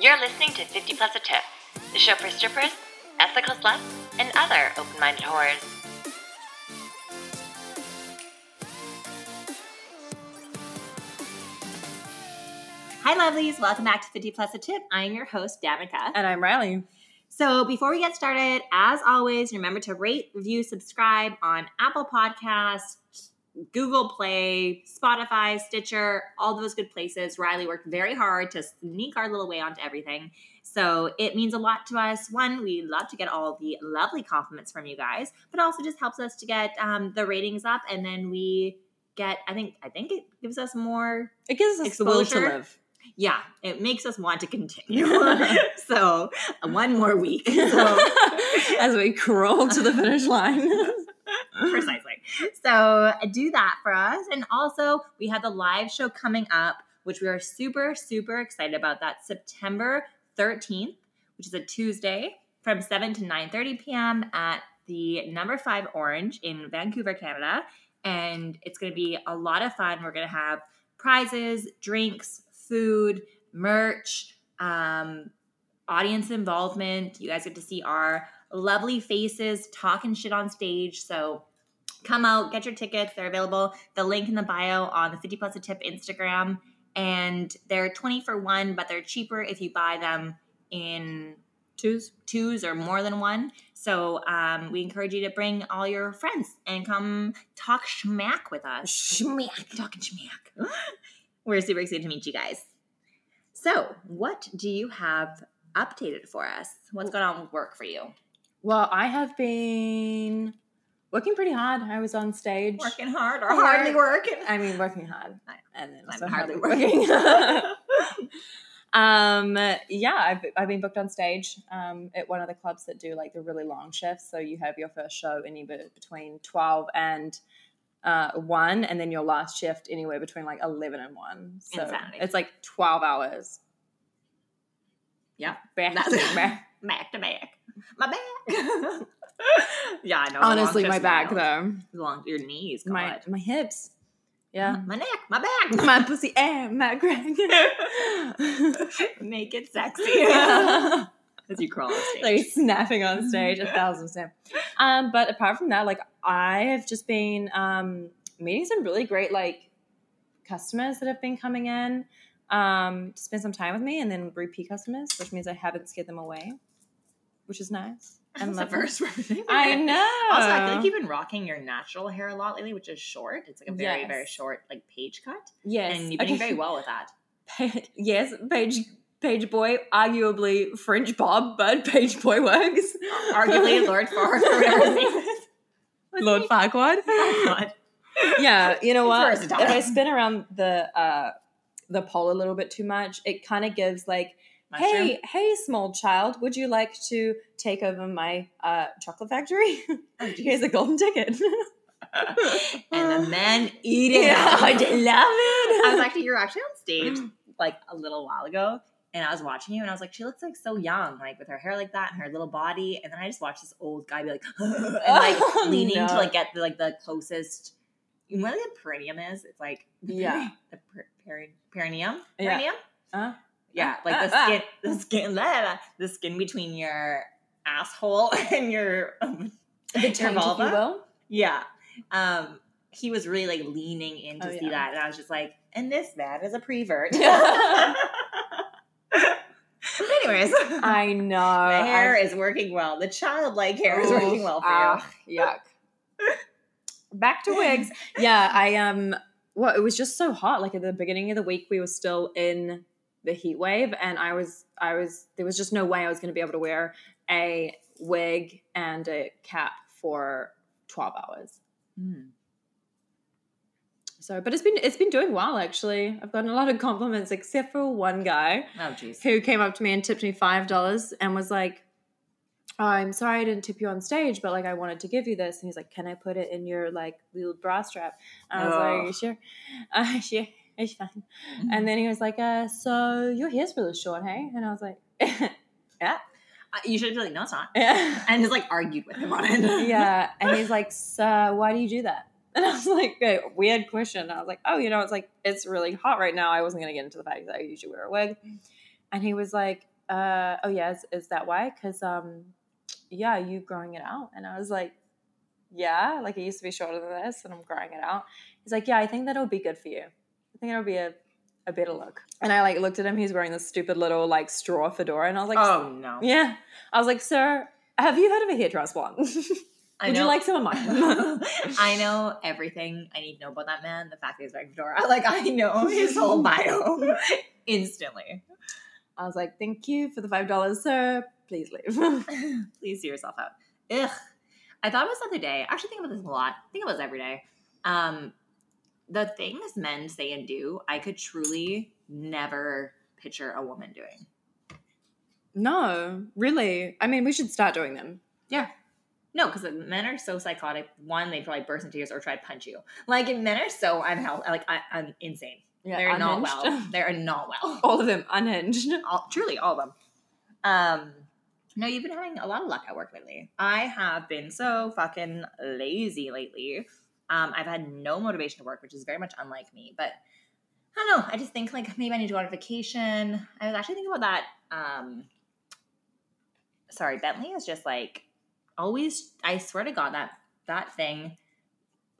You're listening to 50 Plus a Tip, the show for strippers, ethical sluts, and other open minded whores. Hi, lovelies. Welcome back to 50 Plus a Tip. I'm your host, Danica. And I'm Riley. So, before we get started, as always, remember to rate, review, subscribe on Apple Podcasts, Google Play, Spotify, Stitcher, all those good places. Riley worked very hard to sneak our little way onto everything. So it means a lot to us. One, we love to get all the lovely compliments from you guys, but also just helps us to get um, the ratings up, and then we get. I think. I think it gives us more. It gives us the will to Exposure. live. Yeah, it makes us want to continue. so one more week. So As we crawl to the finish line. Precisely. So do that for us. And also, we have the live show coming up, which we are super, super excited about. That's September 13th, which is a Tuesday from 7 to 9.30 p.m. at the number five Orange in Vancouver, Canada. And it's going to be a lot of fun. We're going to have prizes, drinks, food, merch, um, audience involvement. You guys get to see our lovely faces talking shit on stage. So come out, get your tickets. They're available. The link in the bio on the 50 plus a tip Instagram. And they're 20 for one, but they're cheaper if you buy them in Twos. twos or more than one. So um, we encourage you to bring all your friends and come talk schmack with us. Schmack, talking schmack. We're super excited to meet you guys. So, what do you have updated for us? What's going on with work for you? Well, I have been working pretty hard. I was on stage. Working hard or Hard. hardly working? I mean, working hard. And then I'm hardly hardly working. um, yeah, I've, I've been booked on stage um, at one of the clubs that do like the really long shifts. So you have your first show anywhere between 12 and uh, 1, and then your last shift anywhere between like 11 and 1. So Insanity. it's like 12 hours. Yeah. Back That's- to back. Back to back. My back. yeah, I know. Honestly, my back wild. though. Long, your knees. My God. my hips. Yeah. My neck. My back. my pussy and my crack. Make it sexy. As you crawl on stage. like snapping on stage a thousand percent. Um, but apart from that, like I have just been um, meeting some really great like customers that have been coming in um, to spend some time with me, and then repeat customers, which means I haven't scared them away, which is nice. That's the first. I know. Also, I feel like you've been rocking your natural hair a lot lately, which is short. It's like a very, Yes. very short, like page cut, yes, and you've been doing very well with that. Pa- yes, page page boy, arguably French Bob, but page boy works. Arguably, Lord Farquaad, or whatever his name is. Lord Farquaad. Oh, yeah, you know what? If I spin around the uh the pole a little bit too much, it kind of gives like, Mushroom. hey, hey, small child, would you like to take over my uh chocolate factory? Oh. Here's a golden ticket. and the men eat it. Yeah. I love it. I was actually, you were actually on stage like a little while ago, and I was watching you, and I was like, she looks like so young, like with her hair like that and her little body. And then I just watched this old guy be like, and like Oh, leaning to like get the, like the closest. You know what the perineum is? It's like the Yeah. the per, peri, perineum, Yeah. perineum. Uh, Yeah, like the Ah, ah, skin, the skin, the skin between your asshole and your um, the taint, if you vulva. will. Yeah. Um, he was really like leaning in to Oh, see yeah. that. And I was just like, and this man is a prevert. Anyways, I know. the hair I've- is working well. The childlike hair is working well for you. Yuck. Back to wigs. Yeah, I um well, it was just so hot. Like at the beginning of the week we were still in the heat wave and I was I was there was just no way I was gonna be able to wear a wig and a cap for 12 hours. you. So but it's been it's been doing well actually. I've gotten a lot of compliments except for one guy. Oh, who came up to me and tipped me five dollars and was like, oh, "I'm sorry I didn't tip you on stage, but like I wanted to give you this." And he's like, "Can I put it in your like little bra strap?" And I was Oh. like, "Sure, uh, it's fine." Mm-hmm. And then he was like, uh, "So your hair's really short, hey?" And I was like, "Yeah, Uh, you should be like, no, it's not. yeah." And just like argued with him on it. yeah, and he's like, "So why do you do that?" And I was like, "Okay, weird question." I was like, "Oh, you know, it's like it's really hot right now. I wasn't gonna get into the fact that I usually wear a wig." and he was like, uh, "Oh yeah, is, is that why? Because um, yeah, you growing it out." And I was like, "Yeah, like it used to be shorter than this, and I'm growing it out." He's like, "Yeah, I think that'll be good for you. I think it'll be a a better look." And I like looked at him. He's wearing this stupid little like straw fedora, and I was like, oh no. "Yeah." I was like, "Sir, have you heard of a hair transplant? Would you like some of mine?" I know everything I need to know about that man. The fact that he's wearing fedora, like I know his whole bio instantly. I was like, "Thank you for the five dollars, sir. Please leave." Please see yourself out. Ugh. I thought about this the other day. I actually think about this a lot. I think about this every day. Um, the things men say and do, I could truly never picture a woman doing. no, really. I mean, we should start doing them. Yeah. No, because men are so psychotic. One, they probably burst into tears or try to punch you. Like men are so unhealthy, like un- un- insane. Yeah, They're not well. They're not well. All of them unhinged. all, truly all of them. Um, no, you've been having a lot of luck at work lately. I have been so fucking lazy lately. Um, I've had no motivation to work, which is very much unlike me. But I don't know. I just think like maybe I need to go on vacation. I was actually thinking about that. Um, sorry, Bentley is just like always. I swear to God that that thing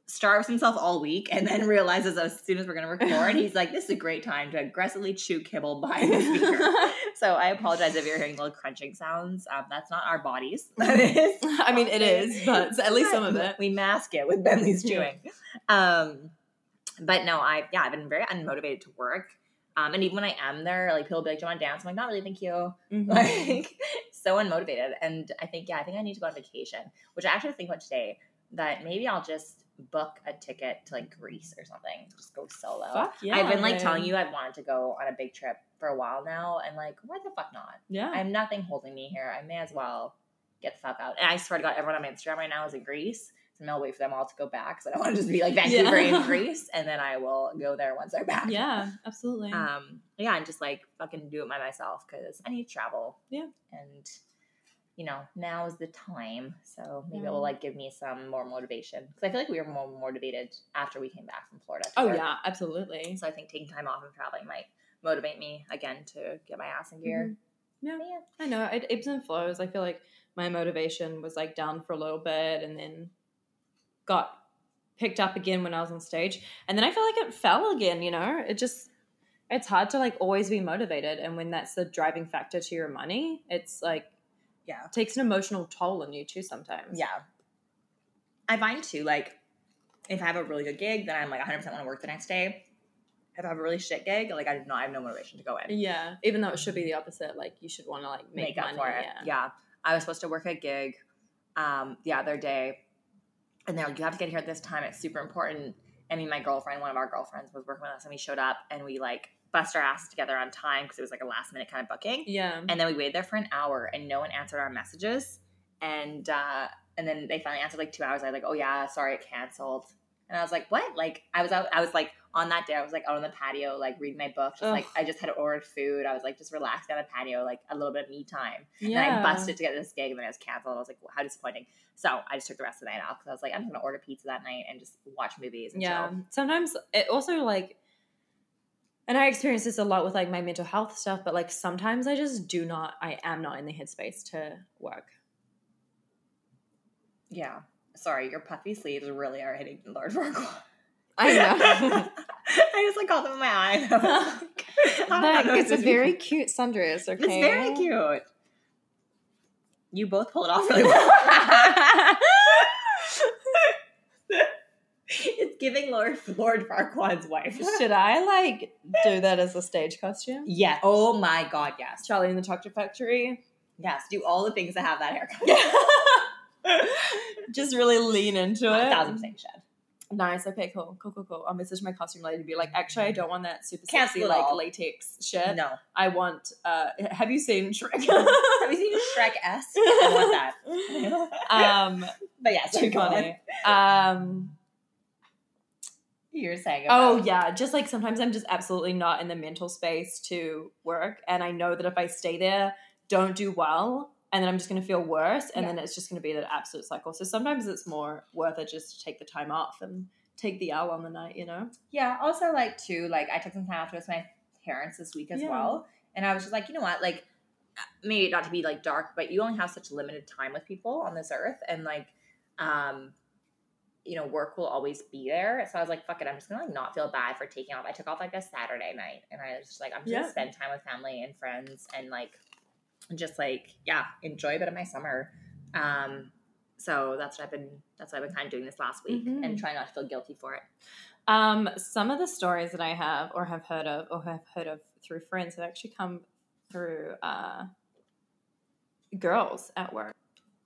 starves himself all week and then realizes as soon as we're going to record, he's like, "This is a great time to aggressively chew kibble behind the speaker." So I apologize if you're hearing little crunching sounds. Um, that's not our bodies. That is. I mean, it is, but at least some of it. We mask it with Bentley's chewing. Um, but no, I yeah, I've been very unmotivated to work. Um, and even when I am there, like people will be like, "Do you want to dance?" I'm like, "Not really, thank you." Mhm. Like so unmotivated. And I think yeah, I think I need to go on vacation, which I actually think about today. That maybe I'll just book a ticket to like Greece or something. Just go solo. Fuck yeah. I've been like telling you I've wanted to go on a big trip for a while now, and like, why the fuck not? Yeah. I have nothing holding me here. I may as well get the fuck out. And I swear to God, everyone on my Instagram right now is in Greece. So I'll wait for them all to go back. So I don't want to just be like Vancouver Yeah. in Greece, and then I will go there once they're back. yeah, absolutely. Um. Yeah, and just like fucking do it by myself because I need to travel. Yeah. And you know now is the time. So maybe it will mm. like give me some more motivation because I feel like we were more motivated after we came back from Florida. oh work. yeah, absolutely. So I think taking time off and traveling might motivate me again to get my ass in gear. Mm-hmm. Yeah. Yeah. I know it ebbs and flows. I feel like my motivation was like down for a little bit, and then got picked up again when I was on stage, and then I feel like it fell again. You know, it just it's hard to like always be motivated, and when that's the driving factor to your money, it's like Yeah. it takes an emotional toll on you too sometimes. Yeah. I find too, like, if I have a really good gig, then I'm like 100% want to work the next day. If I have a really shit gig, like, I, no, I have no motivation to go in. Yeah, even though it should be the opposite. Like you should want to like make, Make up money. for it. Yeah. Yeah. I was supposed to work a gig um, the other day, and they're like, you have to get here at this time. It's super important. I mean, my girlfriend, one of our girlfriends, was working with us, and we showed up and we, like, bust our asses together on time because it was like a last minute kind of booking. Yeah. And then we waited there for an hour and no one answered our messages. And uh and then they finally answered like two hours. I was like, oh yeah, sorry, it canceled. And I was like, what? Like I was out I was like on that day, I was like out on the patio, like reading my book. Just like I just had ordered food. I was like just relaxing on the patio, like a little bit of me time. yeah. And I busted to get this gig and then it was canceled. I was like, well, how disappointing. So I just took the rest of the night off because I was like, I'm just gonna order pizza that night and just watch movies and yeah chill. sometimes it also like and i experience this a lot with like my mental health stuff but like sometimes i just do not i am not in the headspace to work Yeah. Sorry, your puffy sleeves really are hitting the Lord Farquaad. I know. I just like got them in my eye. Like, Look, it's a very cute sundress okay It's very cute. You both pull it off really well. it's giving Lord Lord Farquaad's wife. should i like do that as a stage costume Yeah. Oh my God. Yes. charlie in the chocolate factory Yes. Do all the things that have that haircut. just really lean into A it thousand percent should. Nice. Okay. Cool. Cool. Cool. Cool. I'll message my costume lady to be like, actually, I don't want that super sexy like all. latex shit. No. I want. uh Have you seen Shrek? Have you seen Shrek S? I want that. um. but yes, Too funny. Um. You were saying. Oh yeah. Just like sometimes I'm just absolutely not in the mental space to work, and I know that if I stay there, don't do well. And then I'm just going to feel worse, and Yeah. then it's just going to be the absolute cycle. So sometimes it's more worth it just to take the time off and take the L on the night, you know? Yeah. Also, like too, like I took some time off with my parents this week as Yeah. well, And I was just like, you know what, like maybe not to be like dark, but you only have such limited time with people on this earth, and like, um, you know, work will always be there. So I was like, fuck it, I'm just gonna like not feel bad for taking off. I took off like a Saturday night, and I was just like, I'm just Yeah. gonna spend time with family and friends, and like, just like yeah, enjoy a bit of my summer. Um, so that's what I've been. That's what I've been kind of doing this last week, Mhm. and trying not to feel guilty for it. Um, some of the stories that I have or have heard of or have heard of through friends have actually come through uh, girls at work.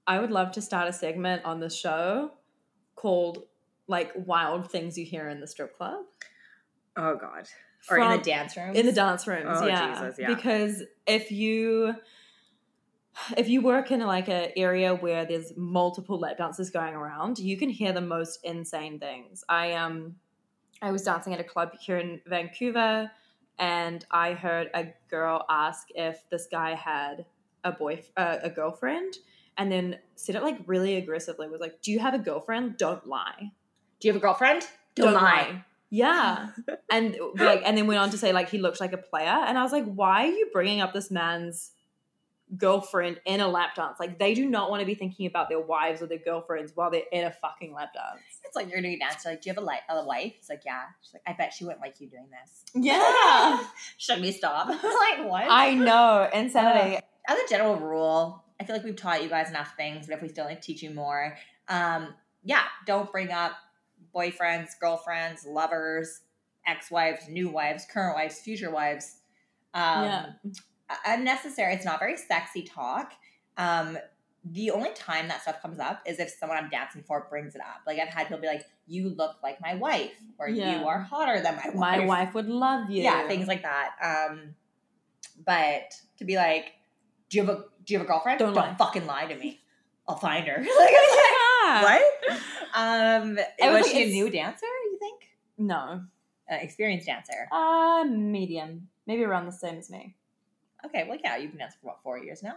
I would love to start a segment on the show called like wild things you hear in the strip club. Oh God, or in the dance room. in the dance rooms Oh, yeah. Jesus, yeah. because if you if you work in like an area where there's multiple lap dances going around you can hear the most insane things i um i was dancing at a club here in vancouver and i heard a girl ask if this guy had a boy uh, a girlfriend and then said it like really aggressively was like do you have a girlfriend don't lie Do you have a girlfriend? Don't, lie. yeah. And like and then went on to say like he looked like a player and I was like why are you bringing up this man's girlfriend in a lap dance? Like they do not want to be thinking about their wives or their girlfriends while they're in a fucking lap dance. It's like you're doing a dance. You're like, do you have a, li- a wife? It's like, yeah. She's like, I bet she wouldn't like you doing this. Yeah. Should we stop? like, what? I know. Insanity. As a general rule, I feel like we've taught you guys enough things, but if we still need to teach you more, um, yeah, don't bring up boyfriends, girlfriends, lovers, ex-wives, new wives, current wives, future wives. Um, Yeah. Unnecessary. It's not very sexy talk. Um, the only time that stuff comes up is if someone I'm dancing for brings it up. Like I've had people be like, "You look like my wife," or Yeah. "You are hotter than my wife." My wife would love you. yeah, things like that. Um, but to be like, do you have a do you have a girlfriend? Don't lie. fucking lie to me. I'll find her. like, Yeah. what? Um, I was was like, she a new dancer? You think? No. Uh, experienced dancer. Uh medium. Maybe around the same as me. Okay, well, yeah, you've been dancing for what four years now.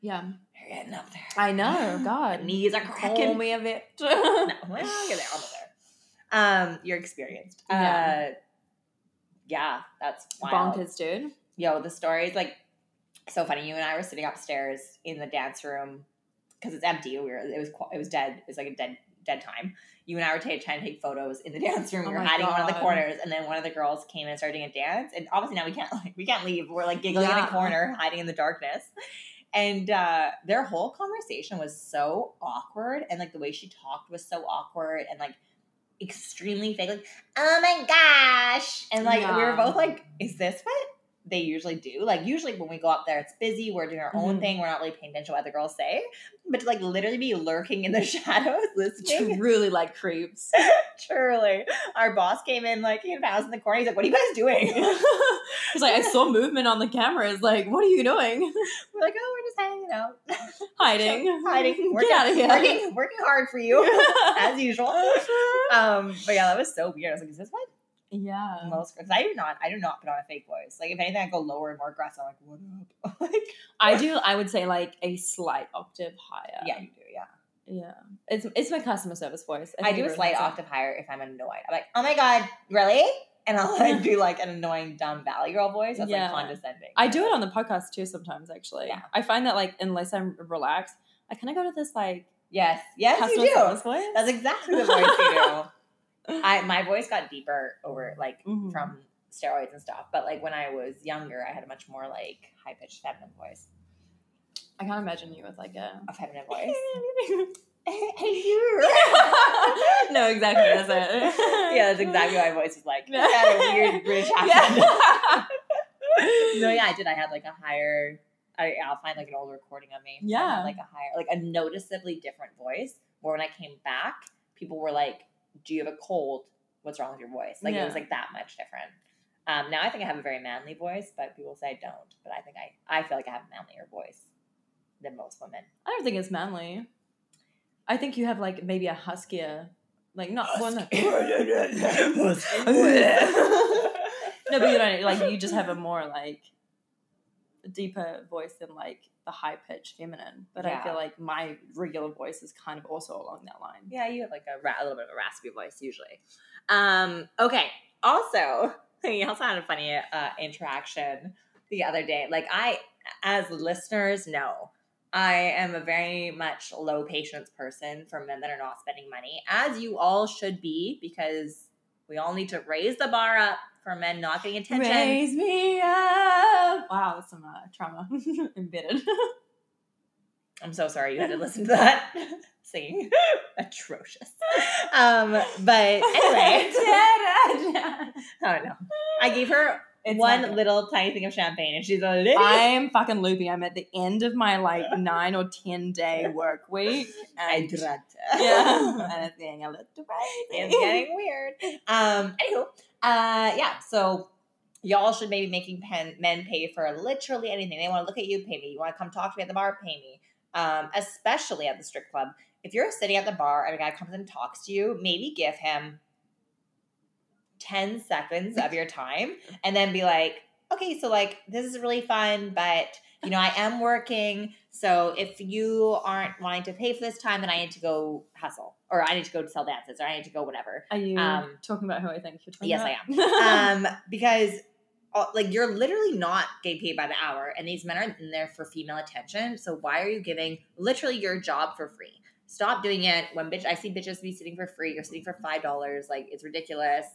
Yeah. You're getting up there. I know, God. Knees are cracking. me a bit. no, well, you're there, almost there. Um, you're experienced. Yeah. Uh, yeah, that's wild. Bonkers, dude. yo, the story is like so funny. You and I were sitting upstairs in the dance room because it's empty. We were it was it was dead. It was like a dead dead time. You and I were ta- trying to take photos in the dance room. Oh we were my hiding in one of the corners, and then one of the girls came and started doing a dance. And obviously now we can't like we can't leave. We're like giggling in Yeah. a corner, hiding in the darkness. And uh, their whole conversation was so awkward, and like the way she talked was so awkward, and like extremely fake. Like, oh my gosh, and like we were both like, is this what they usually do? Like usually when we go up there, it's busy. We're doing our own Mhm. thing. We're not really paying attention to what the girls say, but to like literally be lurking in the shadows listening. Truly like creeps. Truly, our boss came in like he had house in the corner. He's like, "What are you guys doing?" He's like, I saw movement on the cameras. Like, what are you doing? we're like, "Oh, we're just hanging out, Hiding. hiding, Get working, out of here. working, working hard for you as usual." Um, but yeah, that was so weird. I was like, "Is this what yeah. most?" Because I do not, I do not put on a fake voice. Like if anything, I go lower and more aggressive. I'm like, "What up?" like, I do, I would say like a slight octave higher. yeah, you do, yeah. Yeah. It's it's my customer service voice. I, think do a slight octave higher if I'm annoyed. I'm like, "Oh my god, really?" And I'll like do like an annoying dumb valley girl voice. That's Yeah. like condescending. I do it on the podcast too sometimes actually. Yeah. I find that like unless I'm relaxed, I kind of go to this like Yes, yes, you do. That's exactly the voice you do. I my voice got deeper over like Mhm. from steroids and stuff, but like when I was younger, I had a much more like high pitched feminine voice. I can't imagine you with like a A feminine voice. no, exactly. That's it. yeah, that's exactly what my voice was like. Yeah. Had a weird British accent. Yeah. no, yeah, I did. I had like a higher. I, I'll find like an old recording of me. Yeah. like a higher, like a noticeably different voice. Where when I came back, people were like, "Do you have a cold? What's wrong with your voice?" Like it was like that much different. Um, now I think I have a very manly voice, but people say I don't. But I think I, I feel like I have a manlier voice than most women. I don't think it's manly. I think you have like maybe a huskier, like not one. no, but you don't like you just have a more like deeper voice than like the high pitched feminine. But I feel like my regular voice is kind of also along that line. Yeah, you have like a, ra- a little bit of a raspy voice usually. Um, okay. Also, we also had a funny uh, interaction the other day. Like I, as listeners know, I am a very much low patience person for men that are not spending money, as you all should be, because we all need to raise the bar up for men not getting attention. Raise me up. Wow, that's some uh, trauma embedded. I'm so sorry you had to listen to that singing. Atrocious. Um, but anyway, I don't know. I gave her It's one little tiny thing of champagne, and she's a little. I am fucking loopy. I'm at the end of my like nine or ten day work week. And, I yeah, and it's getting a little it's getting weird. Um, anywho, uh, yeah. So y'all should maybe making pen, men pay for literally anything. They want to look at you, pay me. You want to come talk to me at the bar, pay me. Um, especially at the strip club. If you're sitting at the bar and a guy comes and talks to you, maybe give him 10 seconds of your time and then be like, okay, so like this is really fun, but you know, I am working. So if you aren't wanting to pay for this time, then I need to go hustle or I need to go to sell dances or I need to go whatever. Are you Um, talking about who I think you're talking Yes, about? I am. um, because uh, like you're literally not getting paid by the hour, and these men are in there for female attention. So why are you giving literally your job for free? Stop doing it. When bitch, I see bitches be sitting for free. You're sitting for five dollars. Like it's ridiculous.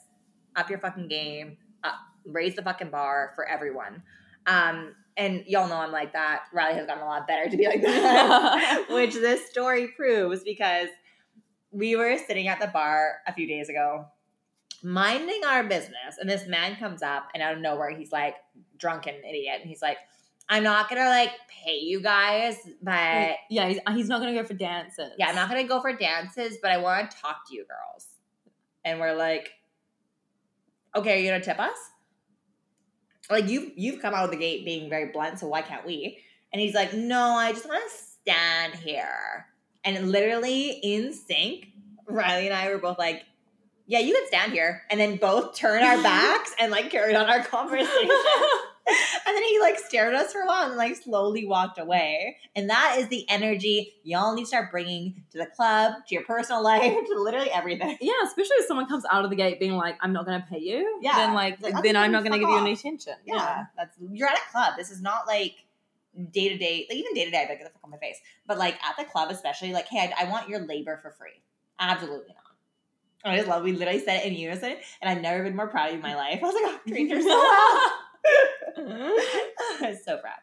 Up your fucking game. Up, raise the fucking bar for everyone. Um, and y'all know I'm like that. Riley has gotten a lot better to be like that, which this story proves because we were sitting at the bar a few days ago minding our business and this man comes up and out of nowhere he's like drunken idiot and he's like i'm not gonna like pay you guys but yeah, he's, he's not gonna go for dances. yeah i'm not gonna go for dances but i want to talk to you girls. And we're like okay are you gonna tip us? Like you you've come out of the gate being very blunt so why can't we? And he's like no i just want to stand here and literally in sync riley and i were both like yeah you can stand here and then both turn our backs and like carried on our conversation and then he like stared at us for a while and like slowly walked away. And that is the energy y'all need to start bringing to the club, to your personal life, to literally everything. Yeah, especially if someone comes out of the gate being like, "I'm not going to pay you," Yeah. then like, Like, then I'm not going to give you any attention. Yeah, that's you're at a club. This is not like day to day, like even day to day. I'd like, get the fuck on my face. But like at the club, especially, like, hey, I, I want your labor for free. Absolutely not. I just love. We literally said it in unison, and I've never been more proud of you in my life. I was like, oh, treat yourself. I'm so proud.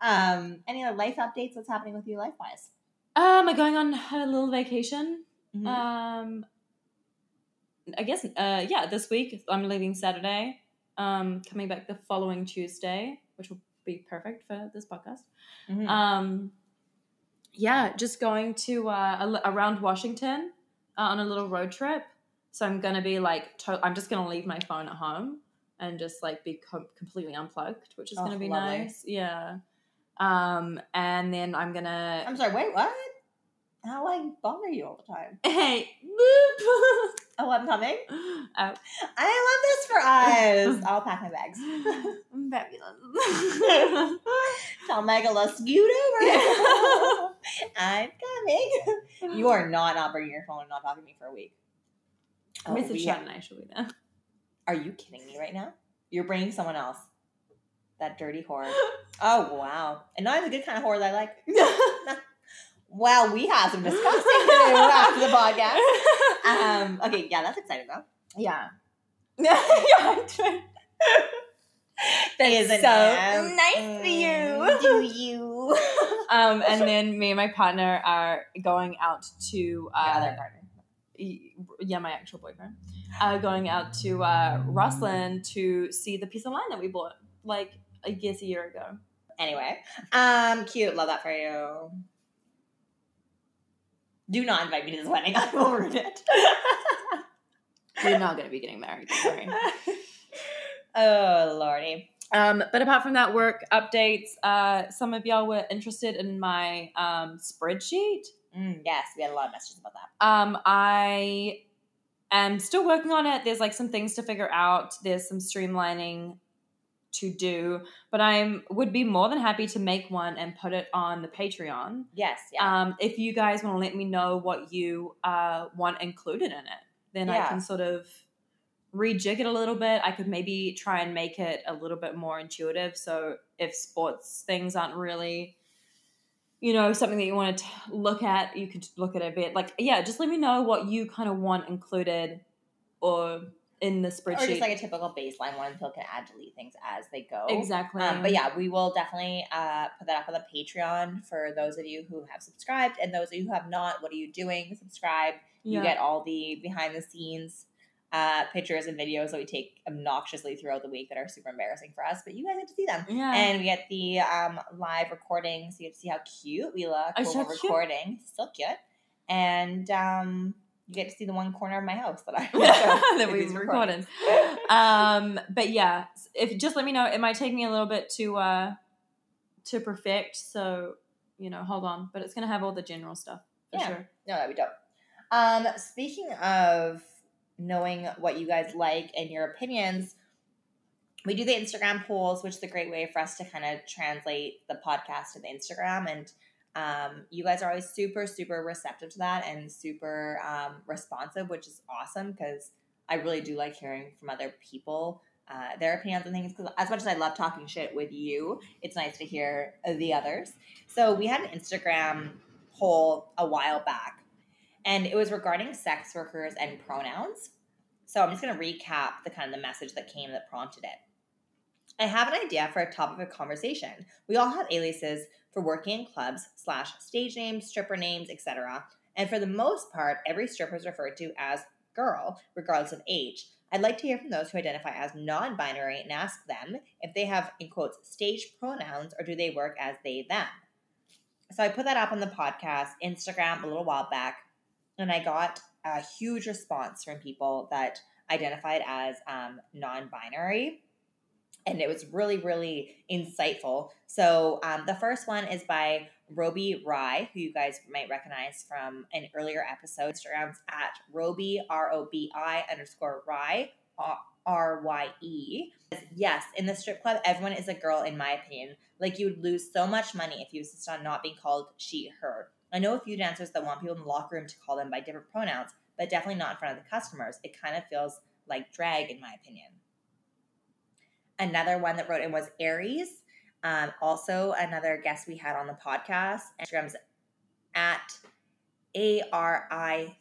Um, any other life updates? What's happening with you life wise? Um, I'm going on a little vacation. Mm-hmm. Um, I guess, uh, yeah, this week I'm leaving Saturday. Um, coming back the following Tuesday, which will be perfect for this podcast. Mhm. Um, yeah, just going to uh, around Washington uh, on a little road trip. So I'm gonna be like, to- I'm just gonna leave my phone at home and just like be com- completely unplugged, which is Oh, gonna be lovely. nice. Yeah. Um, and then I'm gonna. I'm sorry. Wait, what? How I bother you all the time? Hey, boop. Oh, I'm coming. Oh, I love this for us. I'll pack my bags. I'm fabulous. Tell Megala scoot over. I'm coming. You are not not bringing your phone and not talking to me for a week. Oh, Mrs. we- Shannon actually there. Are you kidding me right now? You're bringing someone else. That dirty whore. Oh wow! And not the good kind of whore that I like. Wow, we have some discussing to do after the podcast. Um, okay, yeah, that's exciting though. yeah. yeah. Isn't so it? nice for you. Mm, Do you? um, and then me and my partner are going out to uh, other partner. yeah, my actual boyfriend, uh, going out to uh, Roslyn to see the piece of land that we bought like I guess a year ago. Anyway, um, cute. Love that for you. Do not invite me to this wedding. I will ruin it. We're not going to be getting married. Don't oh lordy. Um, but apart from that, work updates. Uh, some of y'all were interested in my um, spreadsheet. Mm, yes, we had a lot of messages about that. Um, I am still working on it. There's like some things to figure out. There's some streamlining to do, but I'm would be more than happy to make one and put it on the Patreon. Yes, yeah. Um, if you guys want to let me know what you uh, want included in it, then I can sort of rejig it a little bit. I could maybe try and make it a little bit more intuitive. So if sports things aren't really, you know, something that you want to look at, you could look at it a bit. Like, yeah, just let me know what you kind of want included or in the spreadsheet. Or just like a typical baseline one, people can add delete things as they go. exactly. Um, but yeah, we will definitely uh, put that up on the Patreon for those of you who have subscribed, and those of you who have not. What are you doing? Subscribe. You get all the behind the scenes uh, pictures and videos that we take obnoxiously throughout the week that are super embarrassing for us, but you guys get to see them. yeah. And we get the um, live recording, so you get to see how cute we look when we're cute. recording. Still cute. And um, you get to see the one corner of my house that I that we recorded. Um, but yeah, if just let me know. It might take me a little bit to uh to perfect. So you know, hold on. But it's gonna have all the general stuff for Yeah. sure. No, that'd be dope. Um, speaking of knowing what you guys like and your opinions, we do the Instagram polls, which is a great way for us to kind of translate the podcast to the Instagram. And um, you guys are always super, super receptive to that and super um, responsive, which is awesome because I really do like hearing from other people. Uh, their opinions on things because as much as I love talking shit with you, it's nice to hear the others. So we had an Instagram poll a while back, and it was regarding sex workers and pronouns. So I'm just going to recap the kind of the message that came that prompted it. I have an idea for a topic of conversation. We all have aliases for working in clubs slash stage names, stripper names, etc. And for the most part, every stripper is referred to as girl, regardless of age. I'd like to hear from those who identify as non-binary and ask them if they have, in quotes, stage pronouns or do they work as they, them. So I put that up on the podcast, Instagram, a little while back, and I got a huge response from people that identified as um, non binary. And it was really, really insightful. So um, the first one is by Robi Rye, who you guys might recognize from an earlier episode. Instagram's at Robi, R O B I underscore Rye, R Y E. Yes, in the strip club, everyone is a girl, in my opinion. Like, you would lose so much money if you insist on not being called she, her. I know a few dancers that want people in the locker room to call them by different pronouns, but definitely not in front of the customers. It kind of feels like drag, in my opinion. Another one that wrote in was Aries. Um, also, another guest we had on the podcast. Instagram's at ARI3S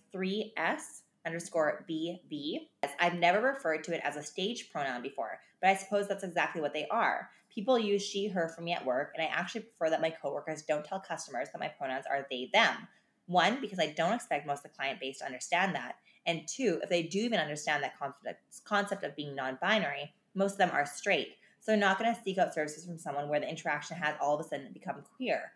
underscore BB. I've never referred to it as a stage pronoun before, but I suppose that's exactly what they are. People use she, her for me at work, and I actually prefer that my coworkers don't tell customers that my pronouns are they, them. One, because I don't expect most of the client base to understand that. And two, if they do even understand that concept, concept of being non binary, most of them are straight. So they're not going to seek out services from someone where the interaction has all of a sudden become queer.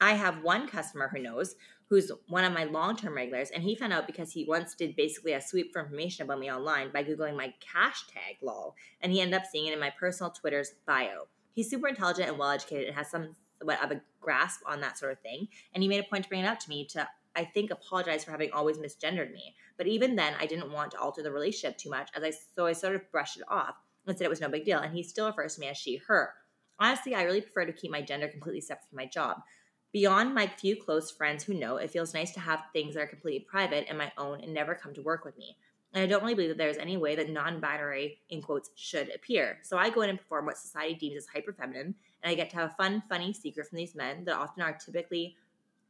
I have one customer who knows, who's one of my long term regulars, and he found out because he once did basically a sweep for information about me online by Googling my hashtag lol, and he ended up seeing it in my personal Twitter's bio. He's super intelligent and well educated and has some somewhat of a grasp on that sort of thing, and he made a point to bring it up to me to, I think, apologize for having always misgendered me. But even then, I didn't want to alter the relationship too much, as I so I sort of brushed it off and said it was no big deal, and he still refers to me as she, her. Honestly, I really prefer to keep my gender completely separate from my job. Beyond my few close friends who know, it feels nice to have things that are completely private and my own and never come to work with me. And I don't really believe that there's any way that non binary, in quotes, should appear. So I go in and perform what society deems as hyper feminine, and I get to have a fun, funny secret from these men that often are typically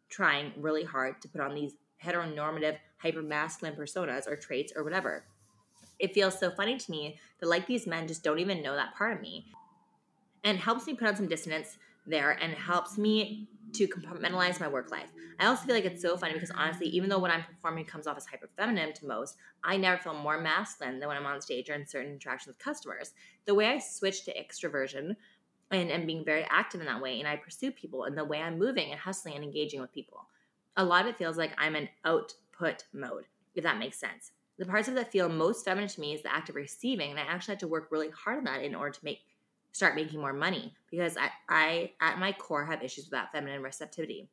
trying really hard to put on these heteronormative, hyper masculine personas or traits or whatever. It feels so funny to me that, like, these men just don't even know that part of me. And helps me put on some dissonance there and helps me to compartmentalize my work life. I also feel like it's so funny because honestly, even though what I'm performing comes off as hyper feminine to most, I never feel more masculine than when I'm on stage or in certain interactions with customers. The way I switch to extroversion and am being very active in that way, and I pursue people, and the way I'm moving and hustling and engaging with people, a lot of it feels like I'm in output mode, if that makes sense. The parts of that feel most feminine to me is the act of receiving, and I actually had to work really hard on that in order to make start making more money because I, I at my core have issues with that feminine receptivity.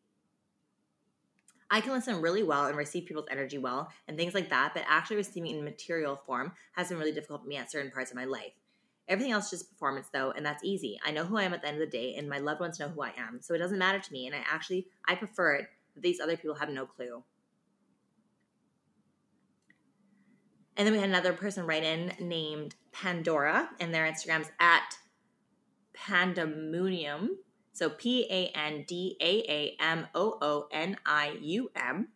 I can listen really well and receive people's energy well and things like that, but actually receiving in material form has been really difficult for me at certain parts of my life. Everything else is just performance though, and that's easy. I know who I am at the end of the day, and my loved ones know who I am, so it doesn't matter to me, and I actually I prefer it that these other people have no clue. And then we had another person write in named Pandora, and their Instagram's at Pandamoonium. So P A N D A A M O O N I U M.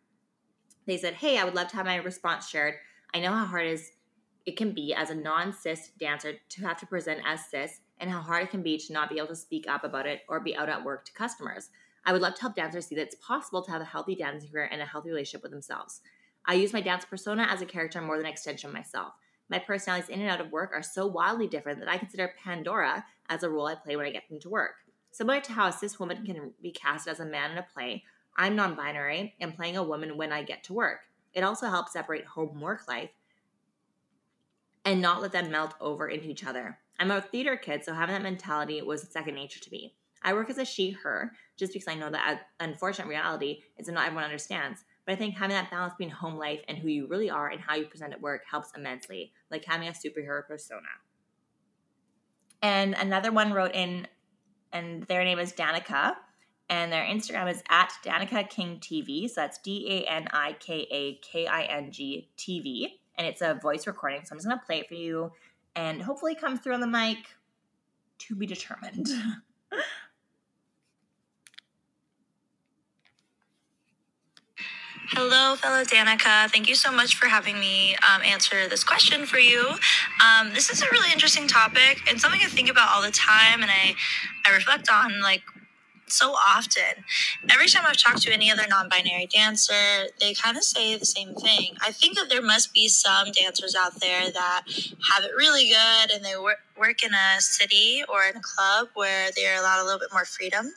They said, Hey, I would love to have my response shared. I know how hard it, is, it can be as a non cis dancer to have to present as cis and how hard it can be to not be able to speak up about it or be out at work to customers. I would love to help dancers see that it's possible to have a healthy dancing career and a healthy relationship with themselves. I use my dance persona as a character more than an extension of myself. My personalities in and out of work are so wildly different that I consider Pandora as a role I play when I get into work. Similar to how a cis woman can be cast as a man in a play, I'm non binary and playing a woman when I get to work. It also helps separate home work life and not let them melt over into each other. I'm a theater kid, so having that mentality was second nature to me. I work as a she, her, just because I know that uh, unfortunate reality is that not everyone understands. But I think having that balance between home life and who you really are and how you present at work helps immensely, like having a superhero persona. And another one wrote in, and their name is Danika, and their Instagram is at Danika King TV. So that's D A N I K A K I N G TV. And it's a voice recording. So I'm just going to play it for you and hopefully comes through on the mic to be determined. Hello, fellow Danica. Thank you so much for having me um, answer this question for you. Um, this is a really interesting topic and something I think about all the time, and I, I reflect on like so often. Every time I've talked to any other non binary dancer, they kind of say the same thing. I think that there must be some dancers out there that have it really good and they work, work in a city or in a club where they're allowed a little bit more freedom.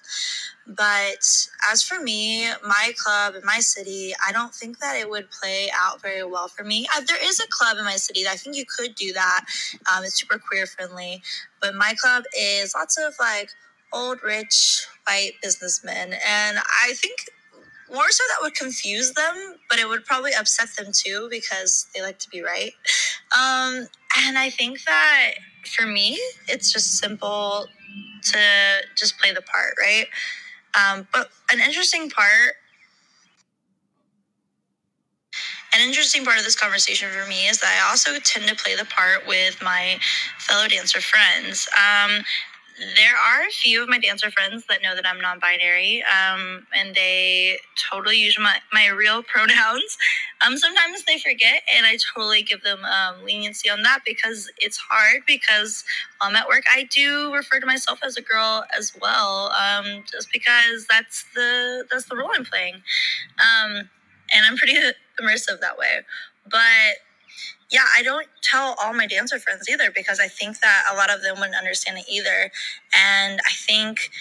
But as for me, my club in my city, I don't think that it would play out very well for me. There is a club in my city that I think you could do that. Um, it's super queer friendly. But my club is lots of like old, rich, white businessmen. And I think more so that would confuse them, but it would probably upset them too because they like to be right. Um, and I think that for me, it's just simple to just play the part, right? Um, but an interesting part, an interesting part of this conversation for me is that I also tend to play the part with my fellow dancer friends. Um, there are a few of my dancer friends that know that I'm non binary, um, and they totally use my, my real pronouns. Um, sometimes they forget, and I totally give them um, leniency on that because it's hard. Because um, at work, I do refer to myself as a girl as well, um, just because that's the that's the role I'm playing, um, and I'm pretty immersive that way. But yeah, I don't tell all my dancer friends either because I think that a lot of them wouldn't understand it either. And I think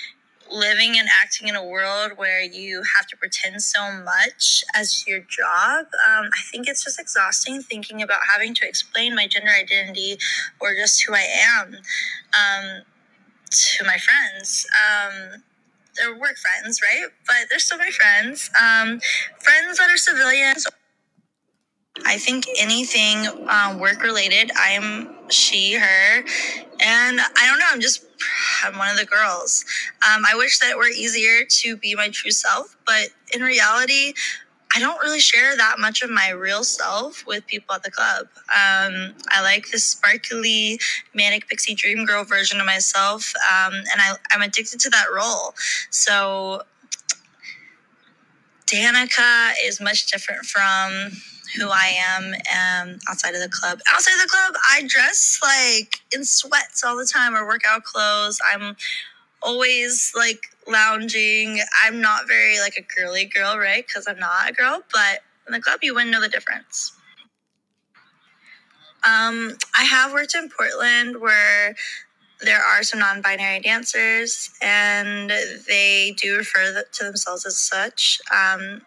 living and acting in a world where you have to pretend so much as your job, um, I think it's just exhausting thinking about having to explain my gender identity or just who I am um, to my friends. Um, they're work friends, right? But they're still my friends. Um, friends that are civilians I think anything um, work related, I'm she, her, and I don't know. I'm just I'm one of the girls. Um, I wish that it were easier to be my true self, but in reality, I don't really share that much of my real self with people at the club. Um, I like this sparkly, manic pixie dream girl version of myself, um, and I, I'm addicted to that role. So, Danika is much different from who I am um, outside of the club. Outside of the club, I dress like in sweats all the time or workout clothes. I'm always like lounging. I'm not very like a girly girl, right? Because I'm not a girl, but in the club, you wouldn't know the difference. Um, I have worked in Portland where there are some non-binary dancers, and they do refer to themselves as such. Um,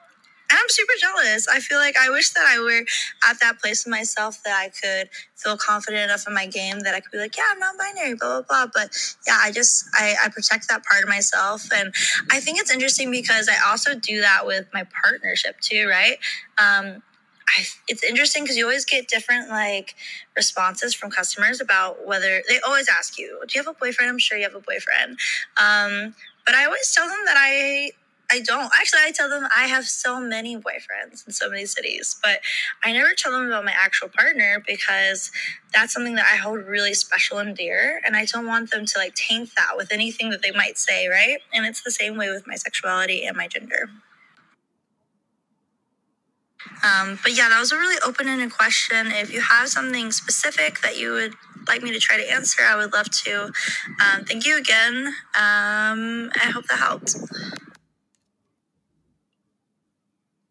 and I'm super jealous. I feel like I wish that I were at that place in myself that I could feel confident enough in my game that I could be like, yeah, I'm non-binary, blah blah blah. But yeah, I just I, I protect that part of myself, and I think it's interesting because I also do that with my partnership too, right? Um, I, it's interesting because you always get different like responses from customers about whether they always ask you, "Do you have a boyfriend?" I'm sure you have a boyfriend, um, but I always tell them that I I don't. Actually, I tell them I have so many boyfriends in so many cities, but I never tell them about my actual partner because that's something that I hold really special and dear. And I don't want them to like taint that with anything that they might say, right? And it's the same way with my sexuality and my gender. Um, but yeah, that was a really open ended question. If you have something specific that you would like me to try to answer, I would love to. Um, thank you again. Um, I hope that helped.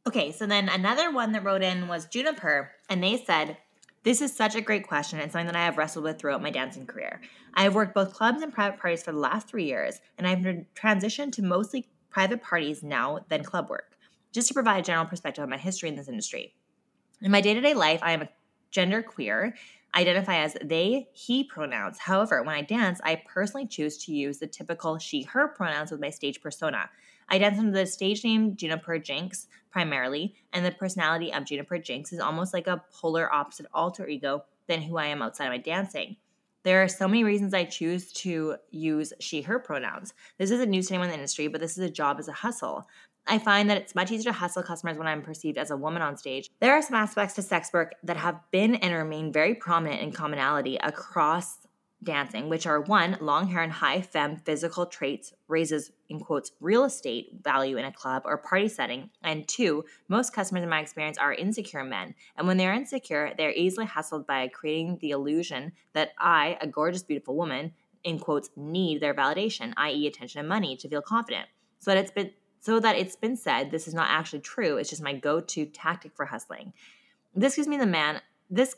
Okay, so then another one that wrote in was Juniper, and they said, This is such a great question and something that I have wrestled with throughout my dancing career. I have worked both clubs and private parties for the last three years, and I've transitioned to mostly private parties now than club work, just to provide a general perspective on my history in this industry. In my day to day life, I am a gender queer, identify as they, he pronouns. However, when I dance, I personally choose to use the typical she, her pronouns with my stage persona. I dance under the stage name Juniper Jinx primarily, and the personality of Juniper Jinx is almost like a polar opposite alter ego than who I am outside of my dancing. There are so many reasons I choose to use she, her pronouns. This isn't news to anyone in the industry, but this is a job as a hustle. I find that it's much easier to hustle customers when I'm perceived as a woman on stage. There are some aspects to sex work that have been and remain very prominent in commonality across dancing, which are one, long hair and high femme physical traits raises, in quotes, real estate value in a club or party setting. And two, most customers in my experience are insecure men. And when they're insecure, they're easily hustled by creating the illusion that I, a gorgeous, beautiful woman, in quotes, need their validation, i.e., attention and money, to feel confident. So that it's been so that it's been said this is not actually true. It's just my go-to tactic for hustling. This gives me the man this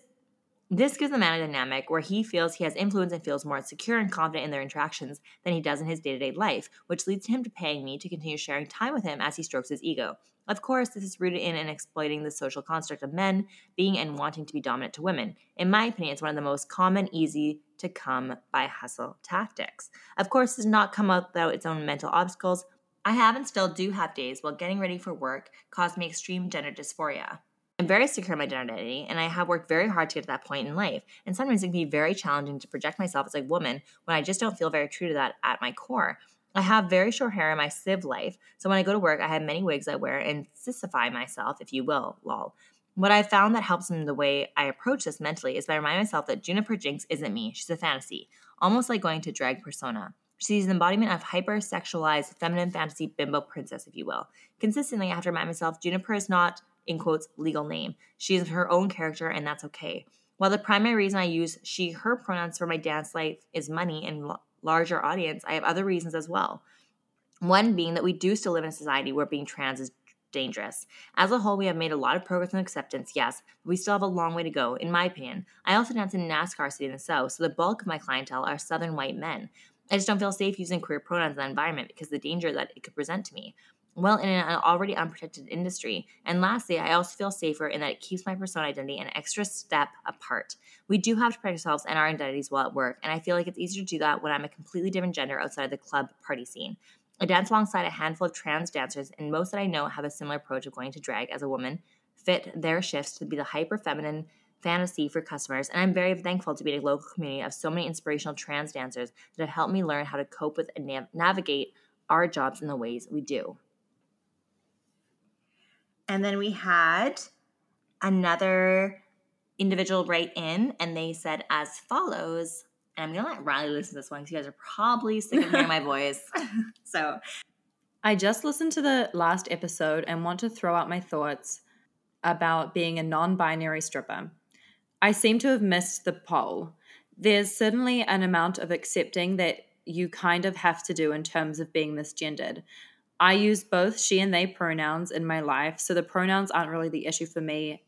this gives the man a dynamic where he feels he has influence and feels more secure and confident in their interactions than he does in his day to day life, which leads him to paying me to continue sharing time with him as he strokes his ego. Of course, this is rooted in and exploiting the social construct of men being and wanting to be dominant to women. In my opinion, it's one of the most common, easy to come by hustle tactics. Of course, this does not come out without its own mental obstacles. I have and still do have days while getting ready for work cause me extreme gender dysphoria. I'm very secure in my identity, and I have worked very hard to get to that point in life. And sometimes it can be very challenging to project myself as a woman when I just don't feel very true to that at my core. I have very short hair in my civ life, so when I go to work, I have many wigs I wear and sissify myself, if you will, lol. What I've found that helps in the way I approach this mentally is by reminding myself that Juniper Jinx isn't me. She's a fantasy, almost like going to drag persona. She's an embodiment of hyper-sexualized feminine fantasy bimbo princess, if you will. Consistently, I have to remind myself Juniper is not in quotes, legal name. She is her own character, and that's okay. While the primary reason I use she, her pronouns for my dance life is money and l- larger audience, I have other reasons as well. One being that we do still live in a society where being trans is dangerous. As a whole, we have made a lot of progress in acceptance, yes, but we still have a long way to go, in my opinion. I also dance in NASCAR City in the South, so the bulk of my clientele are Southern white men. I just don't feel safe using queer pronouns in that environment because the danger that it could present to me well in an uh, already unprotected industry. And lastly, I also feel safer in that it keeps my persona identity an extra step apart. We do have to protect ourselves and our identities while at work, and I feel like it's easier to do that when I'm a completely different gender outside of the club party scene. I dance alongside a handful of trans dancers, and most that I know have a similar approach of going to drag as a woman, fit their shifts to be the hyper feminine fantasy for customers, and I'm very thankful to be in a local community of so many inspirational trans dancers that have helped me learn how to cope with and nav- navigate our jobs in the ways we do. And then we had another individual write in, and they said as follows. And I'm gonna let Riley listen to this one because you guys are probably sick of hearing my voice. so I just listened to the last episode and want to throw out my thoughts about being a non binary stripper. I seem to have missed the poll. There's certainly an amount of accepting that you kind of have to do in terms of being misgendered. I use both she and they pronouns in my life, so the pronouns aren't really the issue for me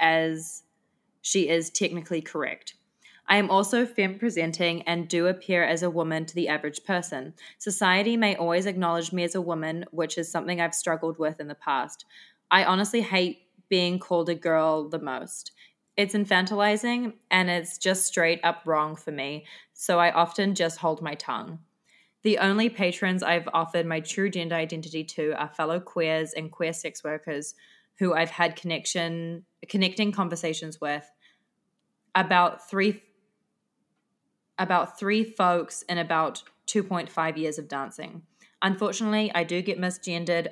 as she is technically correct. I am also femme presenting and do appear as a woman to the average person. Society may always acknowledge me as a woman, which is something I've struggled with in the past. I honestly hate being called a girl the most. It's infantilizing and it's just straight up wrong for me, so I often just hold my tongue. The only patrons I've offered my true gender identity to are fellow queers and queer sex workers who I've had connection connecting conversations with about three about three folks in about 2.5 years of dancing. Unfortunately, I do get misgendered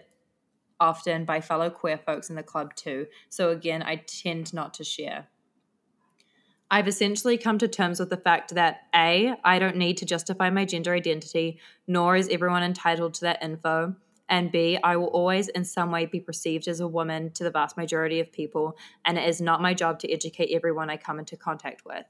often by fellow queer folks in the club too, so again, I tend not to share. I've essentially come to terms with the fact that A, I don't need to justify my gender identity, nor is everyone entitled to that info. And B, I will always in some way be perceived as a woman to the vast majority of people, and it is not my job to educate everyone I come into contact with.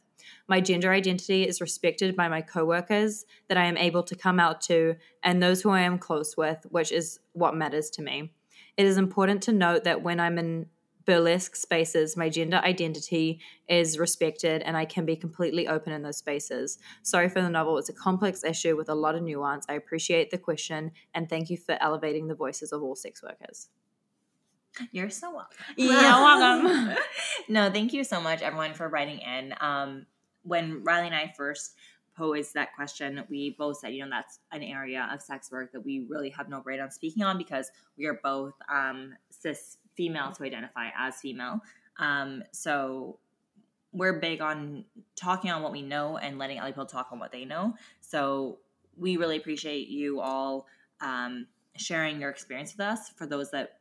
My gender identity is respected by my coworkers that I am able to come out to and those who I am close with, which is what matters to me. It is important to note that when I'm in burlesque spaces, my gender identity is respected and I can be completely open in those spaces. Sorry for the novel. It's a complex issue with a lot of nuance. I appreciate the question and thank you for elevating the voices of all sex workers. You're so welcome. You're welcome. no, thank you so much, everyone, for writing in. Um, when Riley and I first posed that question, we both said, you know, that's an area of sex work that we really have no right on speaking on because we are both um, cis females to identify as female. Um, so we're big on talking on what we know and letting other people talk on what they know. So we really appreciate you all um, sharing your experience with us. For those that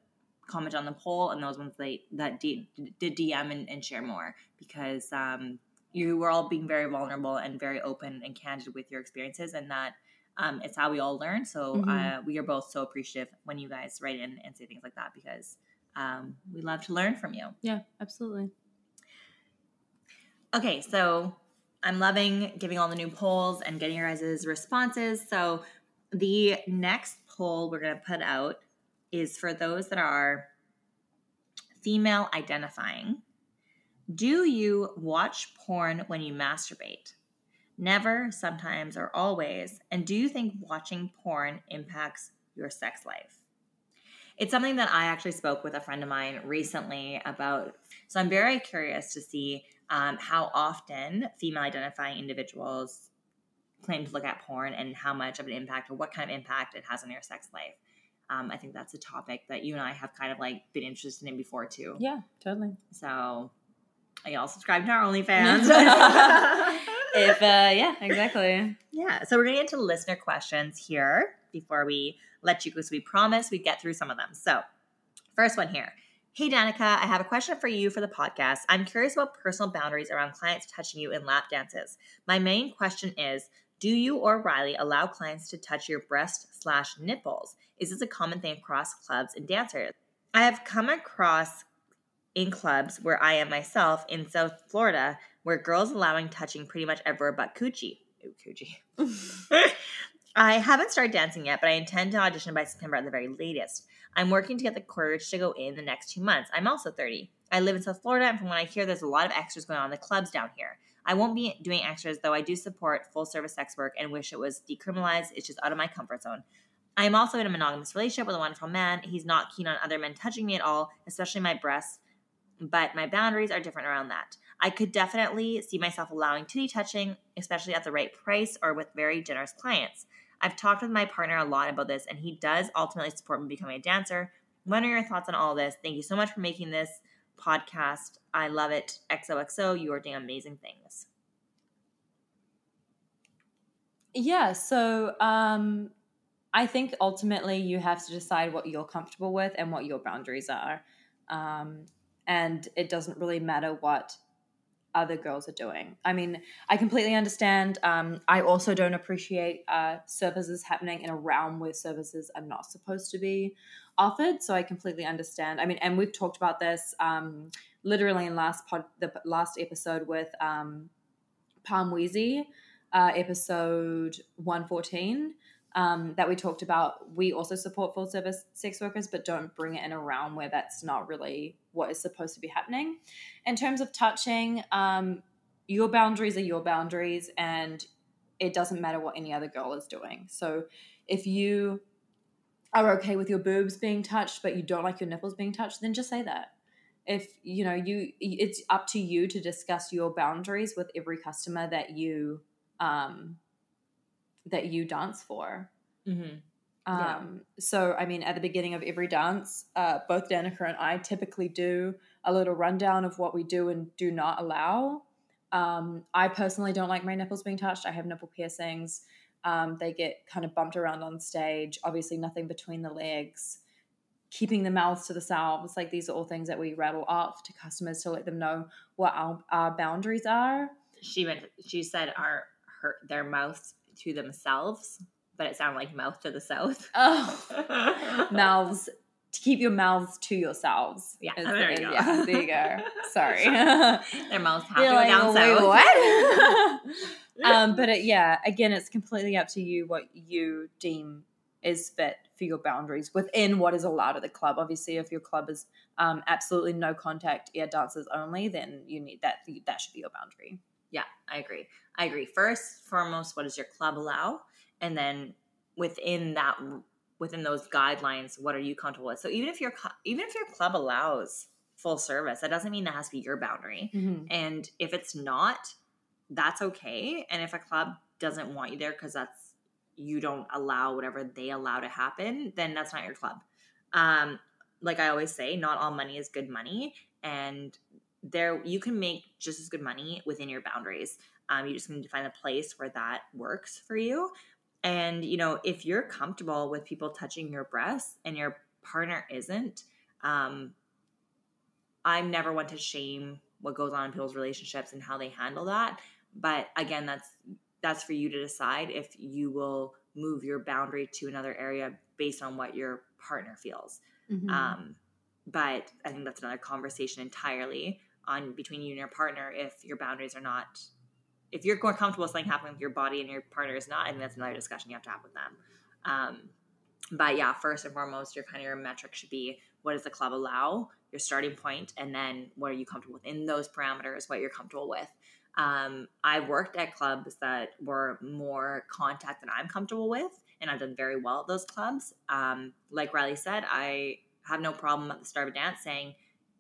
comment on the poll and those ones that that did DM and, and, share more, because um, you were all being very vulnerable and very open and candid with your experiences, and that um, it's how we all learn. So mm-hmm. uh, we are both so appreciative when you guys write in and say things like that because um, we love to learn from you. Yeah, absolutely. Okay, so I'm loving giving all the new polls and getting your guys' responses. So the next poll we're going to put out is for those that are female identifying. Do you watch porn when you masturbate? Never, sometimes, or always. And do you think watching porn impacts your sex life? It's something that I actually spoke with a friend of mine recently about. So I'm very curious to see um, how often female identifying individuals claim to look at porn and how much of an impact or what kind of impact it has on their sex life. Um, I think that's a topic that you and I have kind of like been interested in before too. Yeah, totally. So y'all subscribe to our OnlyFans. if uh, yeah, exactly. Yeah. So we're gonna get into listener questions here before we let you go. So we promise we get through some of them. So first one here. Hey Danika, I have a question for you for the podcast. I'm curious about personal boundaries around clients touching you in lap dances. My main question is do you or Riley allow clients to touch your breast slash nipples? Is this a common thing across clubs and dancers? I have come across in clubs where I am myself in South Florida, where girls allowing touching pretty much everywhere but coochie. Ooh, coochie. I haven't started dancing yet, but I intend to audition by September at the very latest. I'm working to get the courage to go in the next two months. I'm also 30. I live in South Florida, and from what I hear, there's a lot of extras going on in the clubs down here. I won't be doing extras, though I do support full service sex work and wish it was decriminalized. It's just out of my comfort zone. I am also in a monogamous relationship with a wonderful man. He's not keen on other men touching me at all, especially my breasts, but my boundaries are different around that. I could definitely see myself allowing titty touching, especially at the right price or with very generous clients. I've talked with my partner a lot about this, and he does ultimately support me becoming a dancer. What are your thoughts on all this? Thank you so much for making this podcast. I love it. XOXO, you are doing amazing things. Yeah, so um, I think ultimately you have to decide what you're comfortable with and what your boundaries are. Um, and it doesn't really matter what other girls are doing. I mean, I completely understand. Um, I also don't appreciate uh, services happening in a realm where services are not supposed to be offered. So I completely understand. I mean, and we've talked about this um, literally in last pod, the last episode with um, Palm Weezy, uh, episode one fourteen um, that we talked about, we also support full service sex workers, but don't bring it in a realm where that's not really what is supposed to be happening. In terms of touching, um, your boundaries are your boundaries, and it doesn't matter what any other girl is doing. So if you are okay with your boobs being touched, but you don't like your nipples being touched, then just say that. If you know you, it's up to you to discuss your boundaries with every customer that you um, that you dance for. Mm-hmm. Yeah. Um, so, I mean, at the beginning of every dance, uh, both Danika and I typically do a little rundown of what we do and do not allow. Um, I personally don't like my nipples being touched. I have nipple piercings. Um, they get kind of bumped around on stage. Obviously, nothing between the legs. Keeping the mouths to themselves. Like these are all things that we rattle off to customers to let them know what our, our boundaries are. She went. She said, "Our her their mouths to themselves," but it sounded like mouth to the south. Oh, mouths to keep your mouths to yourselves. Yeah, is- there you go. Yeah, there you go. Sorry. Their mouths have to You're go like, down "Wait, south. what? um, but it, yeah, again, it's completely up to you what you deem is fit for your boundaries within what is allowed at the club. Obviously, if your club is um, absolutely no contact air dancers only, then you need that. That should be your boundary. Yeah, I agree. I agree. First, foremost, what does your club allow? And then within that, within those guidelines, what are you comfortable with? So even if your even if your club allows full service, that doesn't mean that has to be your boundary. And if it's not, that's okay. And if a club doesn't want you there because that's you don't allow whatever they allow to happen, then that's not your club. Um, like I always say, not all money is good money, and there you can make just as good money within your boundaries. Um, you just need to find a place where that works for you. And you know, if you're comfortable with people touching your breasts and your partner isn't, um, I'm never one to shame what goes on in people's relationships and how they handle that. But again, that's that's for you to decide if you will move your boundary to another area based on what your partner feels. Mhm. Um, but I think that's another conversation entirely on between you and your partner. If your boundaries are not, if you're more comfortable with something happening with your body and your partner is not, and that's another discussion you have to have with them. Um, but yeah, first and foremost, your kind of your metric should be what does the club allow, your starting point, and then what are you comfortable with in those parameters, what you're comfortable with. Um, I've worked at clubs that were more contact than I'm comfortable with, and I've done very well at those clubs. Um, like Riley said, I have no problem at the start of a dance saying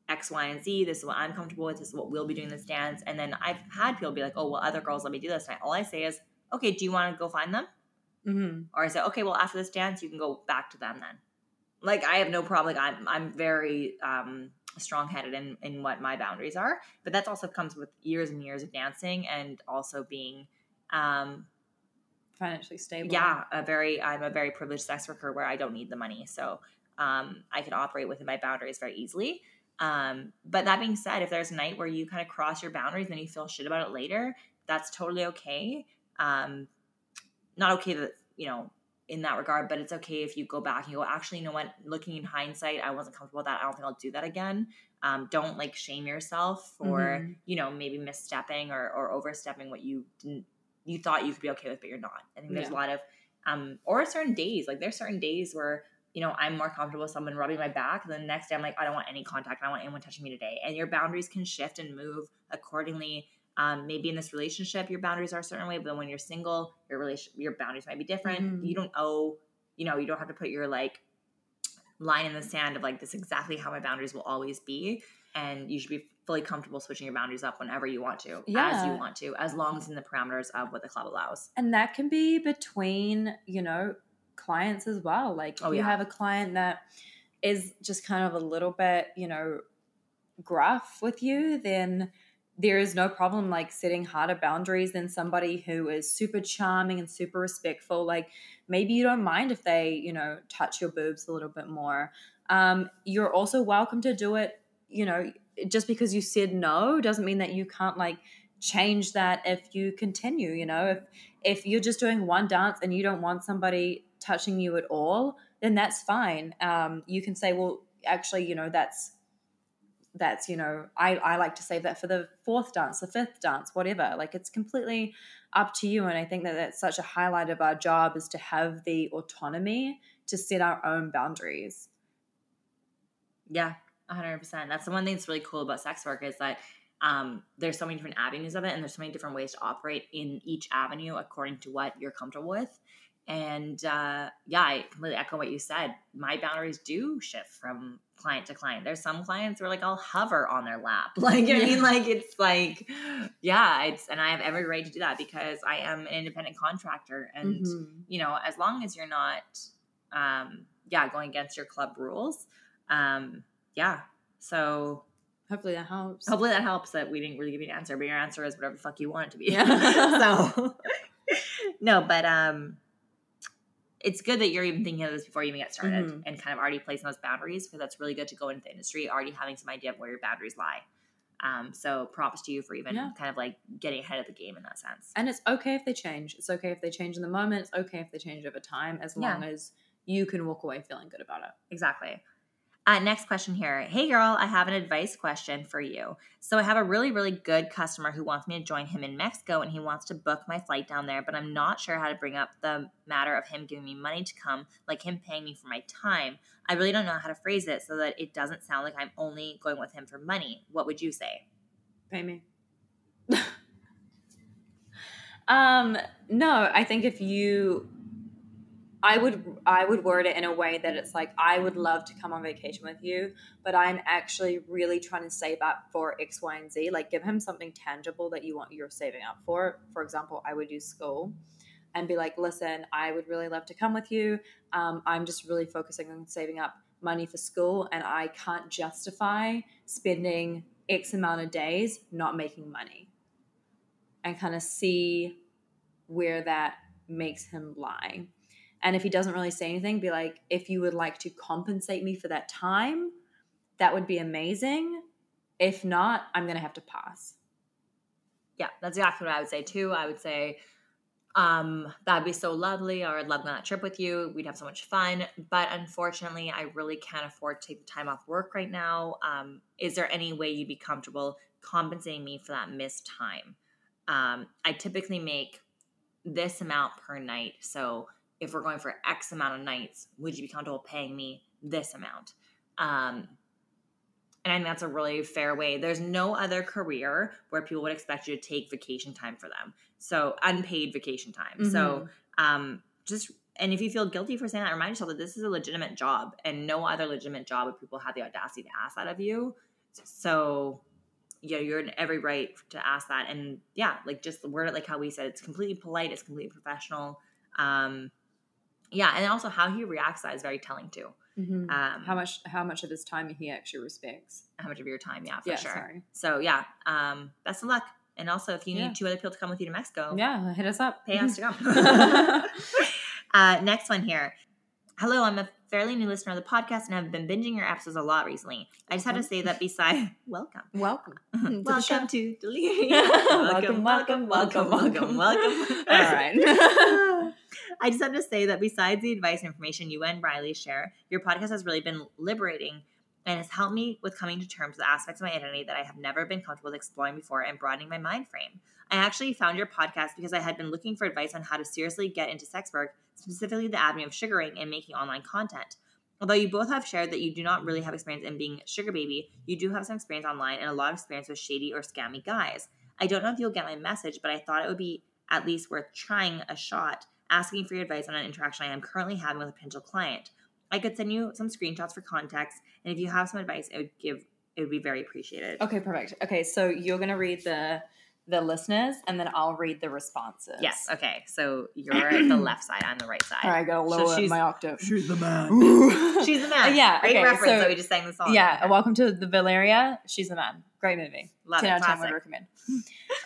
X, Y, and Z. This is what I'm comfortable with. This is what we'll be doing this dance. And then I've had people be like, "Oh, well, other girls let me do this." And I, all I say is, "Okay, do you want to go find them?" Mhm. Or I say, "Okay, well, after this dance, you can go back to them then." Like I have no problem. Like I'm, I'm very um, strong headed in in what my boundaries are. But that also comes with years and years of dancing and also being um, Financially stable. yeah a very i'm a very privileged sex worker where i don't need the money so um, i can operate within my boundaries very easily um, but that being said if there's a night where you kind of cross your boundaries and you feel shit about it later that's totally okay. Um, not okay that you know in that regard but it's okay if you go back and you go actually you know what? Looking in hindsight i wasn't comfortable with that. I don't think i'll do that again. Um, don't like shame yourself for Mhm. you know maybe misstepping or, or overstepping what you didn't you thought you could be okay with but you're not. I think there's a lot of um or certain days like there's certain days where you know i'm more comfortable with someone rubbing my back the next day i'm like i don't want any contact. I don't want anyone touching me today. And your boundaries can shift and move accordingly. Um, maybe in this relationship your boundaries are a certain way but then when you're single your relation your boundaries might be different. Mhm. you don't owe you know you don't have to put your like line in the sand of like this is exactly how my boundaries will always be and you should be fully comfortable switching your boundaries up whenever you want to as you want to as long as in the parameters of what the club allows. And that can be between, you know, clients as well. Like Oh, you yeah. have a client that is just kind of a little bit, you know, gruff with you, then there is no problem like setting harder boundaries than somebody who is super charming and super respectful. Like maybe you don't mind if they, you know, touch your boobs a little bit more. Um, you're also welcome to do it, you know, just because you said no doesn't mean that you can't like change that if you continue, you know, if if you're just doing one dance and you don't want somebody touching you at all, then that's fine. Um, you can say, well, actually, you know, that's that's you know, I I like to save that for the fourth dance, the fifth dance, whatever. Like it's completely up to you, and I think that that's such a highlight of our job is to have the autonomy to set our own boundaries. Yeah, 100%. That's the one thing that's really cool about sex work is that um, there's so many different avenues of it, and there's so many different ways to operate in each avenue according to what you're comfortable with. And uh, yeah, I completely echo what you said. My boundaries do shift from client to client. There's some clients where like I'll hover on their lap. Like, I mean, like it's like, yeah, it's, and I have every right to do that because I am an independent contractor. And, Mhm. you know, as long as you're not, um, yeah, going against your club rules, um, yeah. So Hopefully that helps. hopefully that helps that we didn't really give you an answer, but your answer is whatever the fuck you want it to be. Yeah. so no, but um, it's good that you're even thinking of this before you even get started Mhm. and kind of already placing those boundaries because that's really good to go into the industry already having some idea of where your boundaries lie. Um, so props to you for even Yeah. kind of like getting ahead of the game in that sense. And it's okay if they change. It's okay if they change in the moment. It's okay if they change over time, as Yeah. long as you can walk away feeling good about it. Exactly. Uh, next question here. Hey girl, I have an advice question for you. So I have a really, really good customer who wants me to join him in Mexico and he wants to book my flight down there, but I'm not sure how to bring up the matter of him giving me money to come, like him paying me for my time. I really don't know how to phrase it so that it doesn't sound like I'm only going with him for money. What would you say? Pay me. um, no, I think if you I would I would word it in a way that it's like I would love to come on vacation with you, but I'm actually really trying to save up for X, Y, and Z. Like give him something tangible that you want you're saving up for. For example, I would use school and be like, listen, I would really love to come with you. Um, I'm just really focusing on saving up money for school and I can't justify spending X amount of days not making money. And kind of see where that makes him lie. And if he doesn't really say anything, be like, if you would like to compensate me for that time, that would be amazing. If not, I'm going to have to pass. Yeah, that's exactly what I would say too. I would say, um, that'd be so lovely, or I'd love that trip with you. We'd have so much fun. But unfortunately, I really can't afford to take the time off work right now. Um, is there any way you'd be comfortable compensating me for that missed time? Um, I typically make this amount per night. So if we're going for X amount of nights, would you be comfortable paying me this amount? Um, and I think that's a really fair way. There's no other career where people would expect you to take vacation time for them. So unpaid vacation time. So um just and if you feel guilty for saying that, remind yourself that this is a legitimate job and no other legitimate job would people have the audacity to ask that of you. So yeah, you're in every right to ask that. And yeah, like just word it like how we said, it's completely polite, it's completely professional. Um yeah, and also how he reacts to that is very telling too. Mhm. Um how much? How much of his time he actually respects? how much of your time, yeah, for yeah, sure. sorry. So yeah, um, best of luck. And also, if you Yeah. need two other people to come with you to Mexico, Yeah, hit us up. pay us to come. uh, next one here. Hello, I'm a fairly new listener of the podcast and have been binging your episodes a lot recently. I just had to say that beside welcome, welcome. the welcome to Delirium. welcome, welcome, welcome, welcome, welcome. All right. I just have to say that besides the advice and information you and Riley share, your podcast has really been liberating and has helped me with coming to terms with aspects of my identity that I have never been comfortable with exploring before and broadening my mind frame. I actually found your podcast because I had been looking for advice on how to seriously get into sex work, specifically the avenue of sugaring and making online content. Although you both have shared that you do not really have experience in being sugar baby, you do have some experience online and a lot of experience with shady or scammy guys. I don't know if you'll get my message, but I thought it would be at least worth trying a shot asking for your advice on an interaction I am currently having with a potential client. I could send you some screenshots for context, and if you have some advice, it would give it would be very appreciated. Okay, perfect. Okay, so you're gonna read the the listeners, and then I'll read the responses. Yes. Okay. So you're at the left side. I'm the right side. All right, I gotta So lower she's- my octave. She's the man. She's the man. Yeah, Great okay, reference so- that we just sang the song. Yeah, Okay. welcome to the Valeria. She's the man. Great movie. Love 10 it. out of 10 would recommend.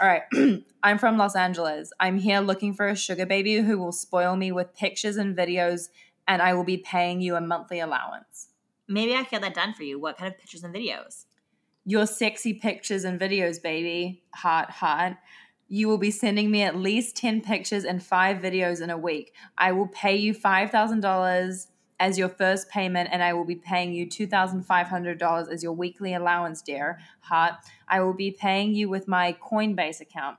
All right. I'm from Los Angeles. I'm here looking for a sugar baby who will spoil me with pictures and videos, and I will be paying you a monthly allowance. Maybe I can get that done for you. What kind of pictures and videos? Your sexy pictures and videos, baby. Heart, heart. You will be sending me at least 10 pictures and five videos in a week. I will pay you $5,000 as your first payment, and I will be paying you $2,500 as your weekly allowance, dear. Heart. I will be paying you with my Coinbase account.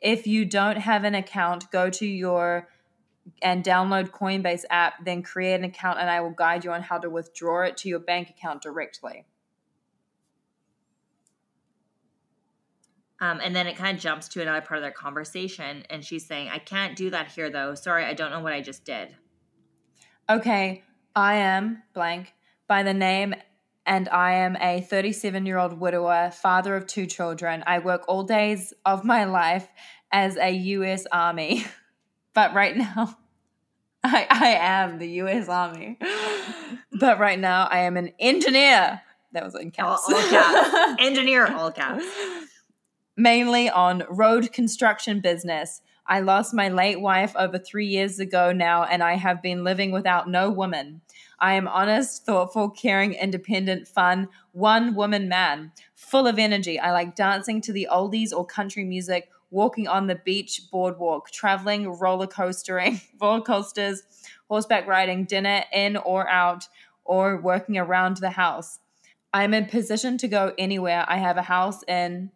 If you don't have an account, go to your and download Coinbase app, then create an account, and I will guide you on how to withdraw it to your bank account directly. Um, and then it kind of jumps to another part of their conversation, and she's saying, "I can't do that here, though. Sorry, I don't know what I just did." Okay, I am blank by the name, and I am a 37 year old widower, father of two children. I work all days of my life as a U.S. Army, but right now, I, I am the U.S. Army. But right now, I am an engineer. That was in All, caps. all caps. Engineer, all caps. Mainly on road construction business. I lost my late wife over three years ago now, and I have been living without no woman. I am honest, thoughtful, caring, independent, fun, one woman man, full of energy. I like dancing to the oldies or country music, walking on the beach boardwalk, traveling, roller coastering, roller coasters, horseback riding, dinner in or out, or working around the house. I'm in position to go anywhere. I have a house in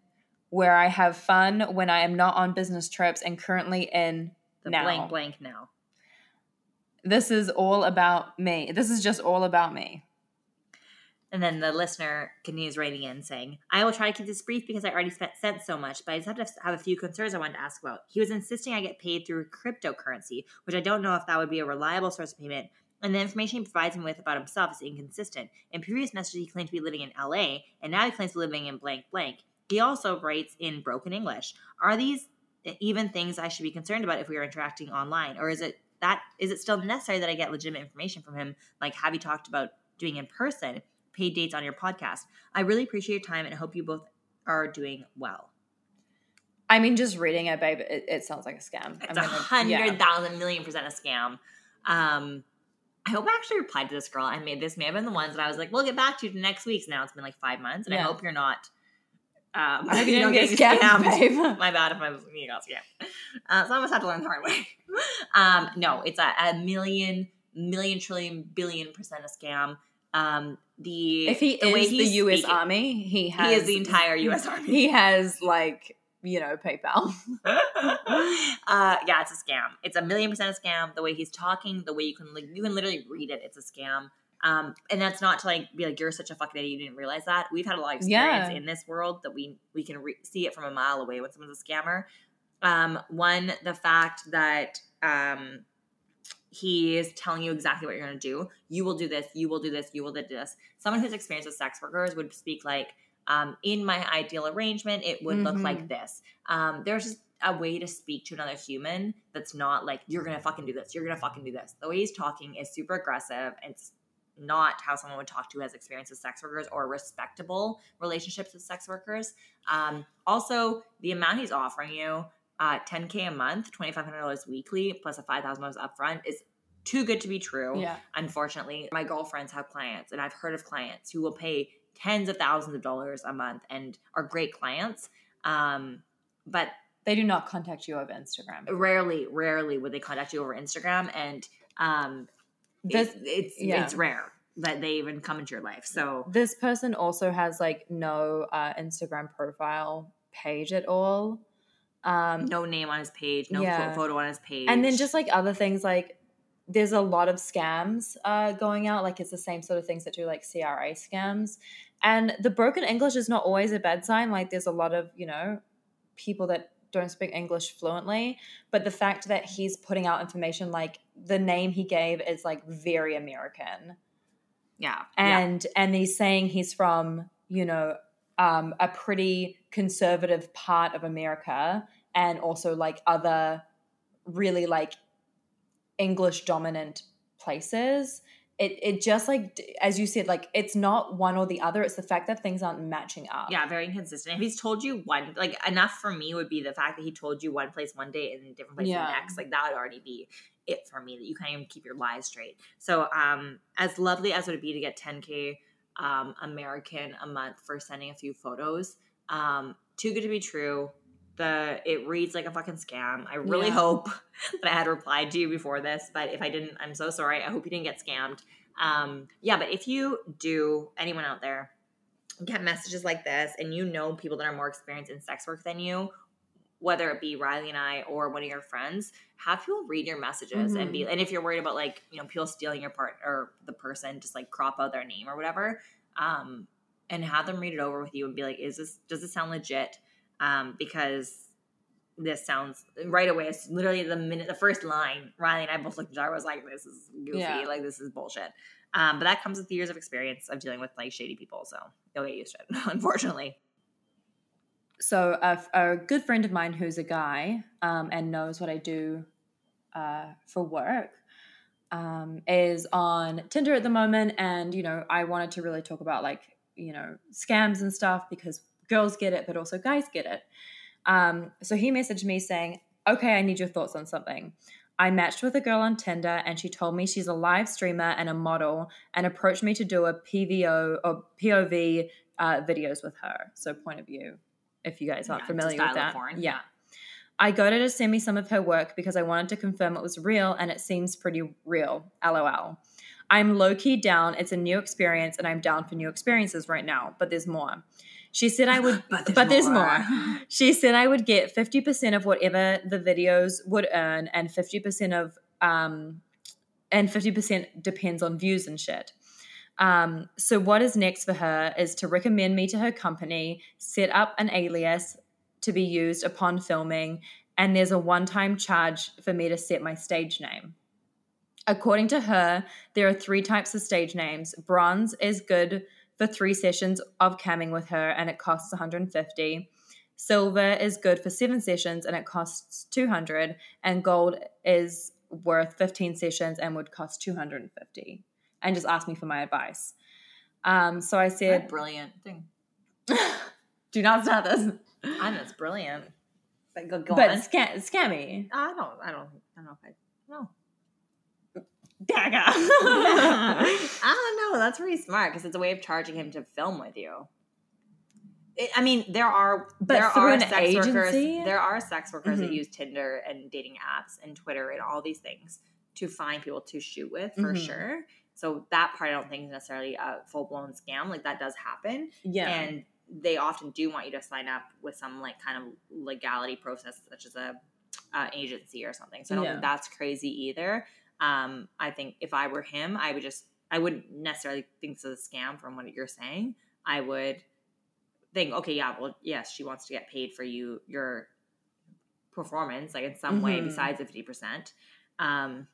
where I have fun when I am not on business trips and currently in The now. blank blank now. This is all about me. This is just all about me. And then the listener continues writing in saying, I will try to keep this brief because I already spent sent so much, but I just have to have a few concerns I wanted to ask about. He was insisting I get paid through cryptocurrency, which I don't know if that would be a reliable source of payment. And the information he provides me with about himself is inconsistent. In previous messages, he claimed to be living in LA, and now he claims to be living in blank blank. He also writes in broken English. Are these even things I should be concerned about if we are interacting online? Or is it that is it still necessary that I get legitimate information from him? Like have you talked about doing in person? paid dates on your podcast. I really appreciate your time and hope you both are doing well. I mean, just reading it, babe, it, it sounds like a scam. It's a yeah. thousand million percent a scam. Um, I hope I actually replied to this girl. I made this may have been the ones that I was like, we'll get back to you next week's. Now it's been like five months, and I hope you're not. Um, I hope you didn't get scammed, babe. My bad if I was you got scammed. Uh, so I must have to learn the hard way. Um, no, it's a, a million, million, trillion, billion percent a scam. Um, the If he the way is the U.S. speaking- Army, he has he is the entire U.S. Army. He has like you know PayPal. uh, yeah, it's a scam. It's a million percent a scam. The way he's talking, the way you can like, you can literally read it. It's a scam. Um, and that's not to like be like you're such a fucking idiot. You didn't realize that. We've had a lot of experience Yeah. in this world that we we can re- see it from a mile away when someone's a scammer. Um, one, the fact that um, he is telling you exactly what you're going to do. You will do this. You will do this. You will do this. Someone who's experienced with sex workers would speak like, um, in my ideal arrangement, it would look Mhm. like this. Um, there's just a way to speak to another human that's not like you're gonna fucking do this. You're gonna fucking do this. The way he's talking is super aggressive. It's not how someone would talk to who has experience with sex workers or respectable relationships with sex workers. Um, also, the amount he's offering you, uh, 10k a month, 2,500 dollars weekly, plus a 5,000 dollars upfront, is too good to be true Yeah, unfortunately my girlfriends have clients and i've heard of clients who will pay tens of thousands of dollars a month and are great clients um, but they do not contact you over Instagram. rarely rarely would they contact you over instagram and um, This it's it's, yeah. it's rare that they even come into your life so this person also has like no uh, Instagram profile page at all. Um, no name on his page no Yeah. photo on his page and then just like other things like there's a lot of scams uh, going out like it's the same sort of things that do like cra scams and the broken english is not always a bad sign like there's a lot of you know people that don't speak english fluently but the fact that he's putting out information like the name he gave is like very american yeah yeah. and and he's saying he's from you know um, a pretty conservative part of America and also like other really like English dominant places. It it just like as you said like it's not one or the other. It's the fact that things aren't matching up. Yeah, very inconsistent. If he's told you one, like enough for me would be the fact that he told you one place one day and a different place Yeah. the next. Like that would already be it for me that you can't even keep your lies straight. So, um, as lovely as it would be to get 10k um, American a month for sending a few photos, um, too good to be true. The it reads like a fucking scam. I really Yeah. hope that I had replied to you before this, but if I didn't, I'm so sorry. I hope you didn't get scammed. Um, yeah, but if you do, anyone out there, get messages like this and you know people that are more experienced in sex work than you whether it be riley and i or one of your friends have people read your messages and be and if you're worried about like you know people stealing your part or the person just like crop out their name or whatever um and have them read it over with you and be like is this does this sound legit um because this sounds right away it's literally the minute the first line riley and i both looked at each other was like this is goofy Yeah. like this is bullshit um, but that comes with years of experience of dealing with like shady people. So you'll get used to it, unfortunately. So a, a good friend of mine who's a guy um, and knows what I do uh, for work um, is on Tinder at the moment, and you know I wanted to really talk about like you know scams and stuff because girls get it, but also guys get it. Um, so he messaged me saying, okay, I need your thoughts on something. I matched with a girl on Tinder and she told me she's a live streamer and a model and approached me to do a PVO or POV uh, videos with her. So, point of view, if you guys aren't Yeah, familiar with that. porn, Yeah. yeah. I got her to send me some of her work because I wanted to confirm it was real and it seems pretty real. LOL. I'm low key down. It's a new experience and I'm down for new experiences right now, but there's more. She said I would, but there's, more. She said I would get 50% of whatever the videos would earn and 50% of, um, and 50% depends on views and shit. Um, so what is next for her is to recommend me to her company, set up an alias to be used upon filming, and there's a one-time charge for me to set my stage name. According to her, there are three types of stage names. Bronze is good for three sessions of camming with her, and it costs 150. Silver is good for seven sessions, and it costs 200. And gold is worth 15 sessions and would cost 250. And just asked me for my advice. Um, so I What a said, brilliant thing. "Do not start this." I know it's brilliant. But go, go but on. scam- scammy. I don't. I don't. I don't know if I. No. Dagger. I don't know. That's pretty smart because it's a way of charging him to film with you. It- I mean, there are But there are sex workers. There are sex workers that Mhm. use Tinder and dating apps and Twitter and all these things to find people to shoot with for Mhm. sure. So that part I don't think is necessarily a full blown scam. Like that does happen, yeah. and they often do want you to sign up with some like kind of legality process, such as a uh, agency or something. So I don't Yeah. think that's crazy either. Um, I think if I were him, I would just I wouldn't necessarily think it's a scam from what you're saying. I would think, okay, yeah, well, yes, she wants to get paid for you your performance, like in some way Mhm. besides the fifty percent. Um,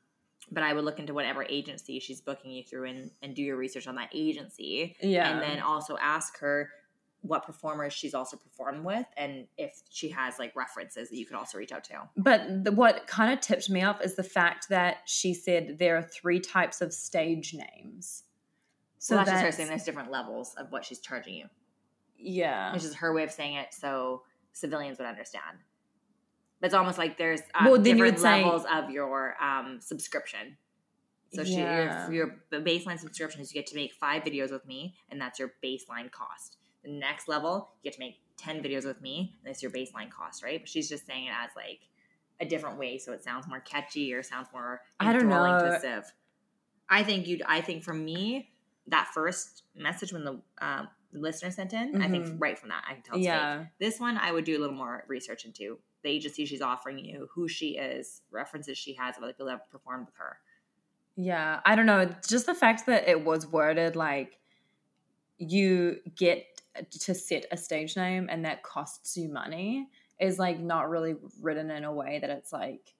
but I would look into whatever agency she's booking you through and, and do your research on that agency yeah. and then also ask her what performers she's also performed with and if she has like references that you could also reach out to. But the, what kind of tipped me off is the fact that she said there are three types of stage names. So that's, just her saying there's different levels of what she's charging you. yeah. Which is her way of saying it so civilians would understand. But it's almost like there's uh, Well, different say- levels of your um, subscription. So she, Yeah. your, your baseline subscription is you get to make five videos with me, and that's your baseline cost. The next level, you get to make ten videos with me, and that's your baseline cost, right? But she's just saying it as like a different way, so it sounds more catchy or sounds more I don't know. I think you'd. I think for me, that first message when the um, listener sent in, I think Mhm. right from that I can tell. It's fake. yeah. This one I would do a little more research into the agency she's offering you, who she is, references she has of other people that have performed with her. Yeah. I don't know. Just the fact that it was worded like you get to set a stage name and that costs you money is like not really written in a way that it's like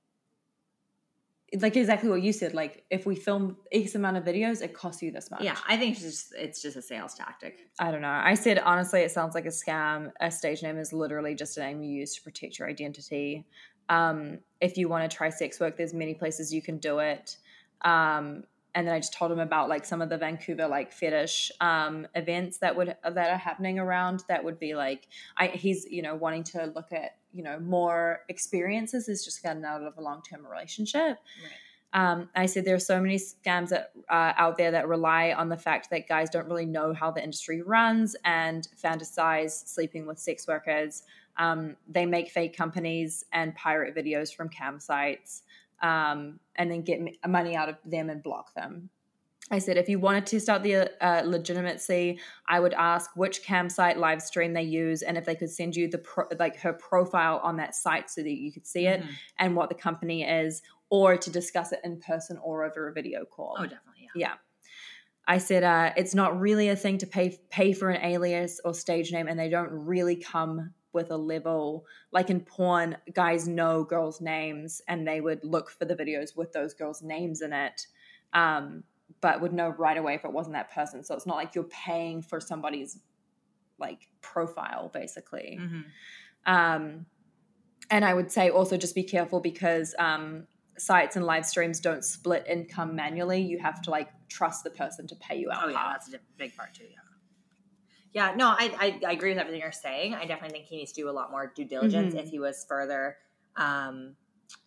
like exactly what you said like if we film x amount of videos it costs you this much Yeah, I think it's just it's just a sales tactic. I don't know. I said honestly, it sounds like a scam. A stage name is literally just a name you use to protect your identity. Um, if you want to try sex work, there's many places you can do it. Um, and then I just told him about like some of the Vancouver like fetish um, events that would that are happening around. That would be like I, he's you know wanting to look at you know more experiences. Is just gotten out of a long term relationship. Um, I said there are so many scams that, uh, out there that rely on the fact that guys don't really know how the industry runs and fantasize sleeping with sex workers. Um, they make fake companies and pirate videos from cam sites um, and then get money out of them and block them. I said, if you wanted to start the uh, legitimacy, I would ask which cam site live stream they use and if they could send you the pro- like her profile on that site so that you could see it Mhm. and what the company is, or to discuss it in person or over a video call. Oh, definitely. Yeah. Yeah. I said uh, it's not really a thing to pay pay for an alias or stage name, and they don't really come with a level like in porn. Guys know girls' names, and they would look for the videos with those girls' names in it, um, but would know right away if it wasn't that person. So it's not like you're paying for somebody's like profile, basically. Mhm. Um, and I would say also just be careful because um, sites and live streams don't split income manually. You have to like trust the person to pay you out. Oh yeah, that's a big part too. Yeah. Yeah, no, I, I I agree with everything you're saying. I definitely think he needs to do a lot more due diligence Mhm. if he was further um,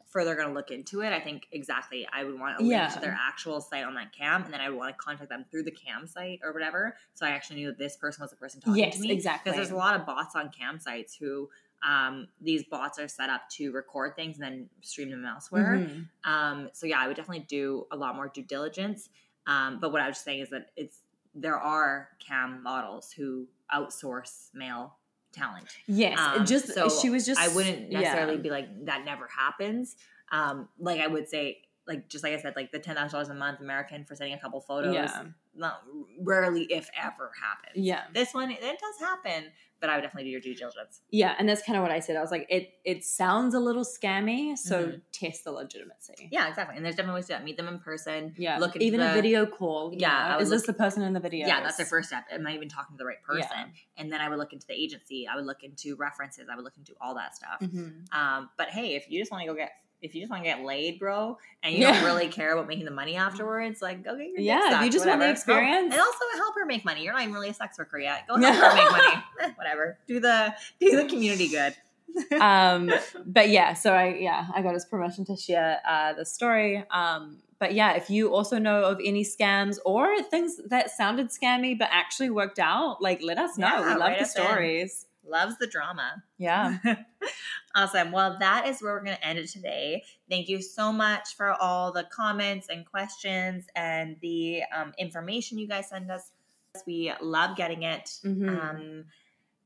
further going to look into it, I think exactly I would want a link Yeah. to their actual site on that cam, and then I would want to contact them through the cam site or whatever. So I actually knew that this person was the person talking Yes, to me. exactly. Because there's a lot of bots on cam sites who um, these bots are set up to record things and then stream them elsewhere. Mhm. Um, so yeah, I would definitely do a lot more due diligence. Um, but what I was saying is that it's there are cam models who outsource male talent. Yes, Um, just so she was just. I wouldn't necessarily yeah. be like that never happens. Um, like I would say, like just like I said, like the ten thousand dollars a month American for sending a couple photos, Yeah. Not rarely if ever happens. Yeah. This one it does happen, but I would definitely do your due diligence. Yeah, and that's kind of what I said. I was like, it it sounds a little scammy, so Mhm. test the legitimacy. Yeah, exactly. And there's definitely ways to do that. meet them in person. Yeah, look even the, a video call. Yeah, know, I would is this the person in the video? Yeah, that's the first step. Am I even talking to the right person? Yeah. And then I would look into the agency. I would look into references. I would look into all that stuff. Mhm. Um, but hey, if you just want to go get if you just want to get laid, bro, and you Yeah. don't really care about making the money afterwards, like go get your Yeah, if you sucked, just want the whatever. experience. and also help her make money. You're not even really a sex worker yet. Go help her make money. Eh, whatever. Do the do the community good. um, but yeah, so I yeah I got his permission to share uh, the story. Um, but yeah, if you also know of any scams or things that sounded scammy but actually worked out, like let us know. Yeah, we love write the stories. in. Loves the drama. Yeah. awesome. Well, that is where we're going to end it today. Thank you so much for all the comments and questions and the um, information you guys send us. We love getting it. Mhm. Um,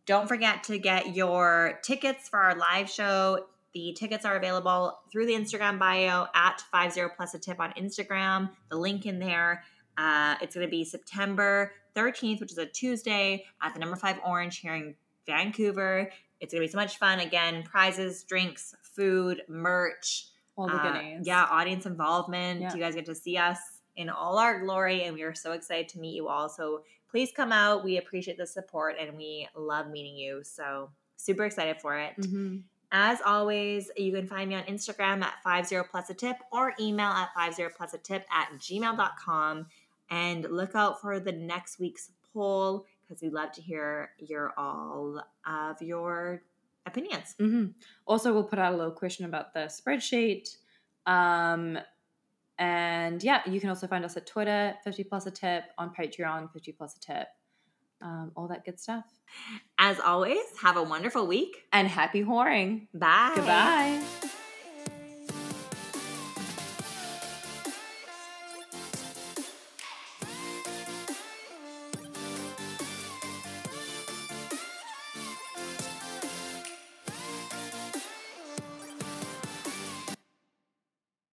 don't forget to get your tickets for our live show. The tickets are available through the Instagram bio at 50 plus a tip on Instagram. The link in there. Uh, it's going to be September 13th, which is a Tuesday, at the number five Orange here in Vancouver. It's going to be so much fun. Again, prizes, drinks, food, merch. All the uh, yeah, audience involvement. Yeah. You guys get to see us in all our glory, and we are so excited to meet you all. So please come out. We appreciate the support, and we love meeting you. So super excited for it. Mhm. As always, you can find me on Instagram at 50 plus a tip or email at 50 plus a tip at gmail.com. And look out for the next week's poll because we'd love to hear your all of your opinions. hmm Also, we'll put out a little question about the spreadsheet. Um, and yeah, you can also find us at Twitter, 50 plus a tip, on Patreon, 50 plus a tip, um, all that good stuff. As always, have a wonderful week. And happy whoring. Bye. Goodbye.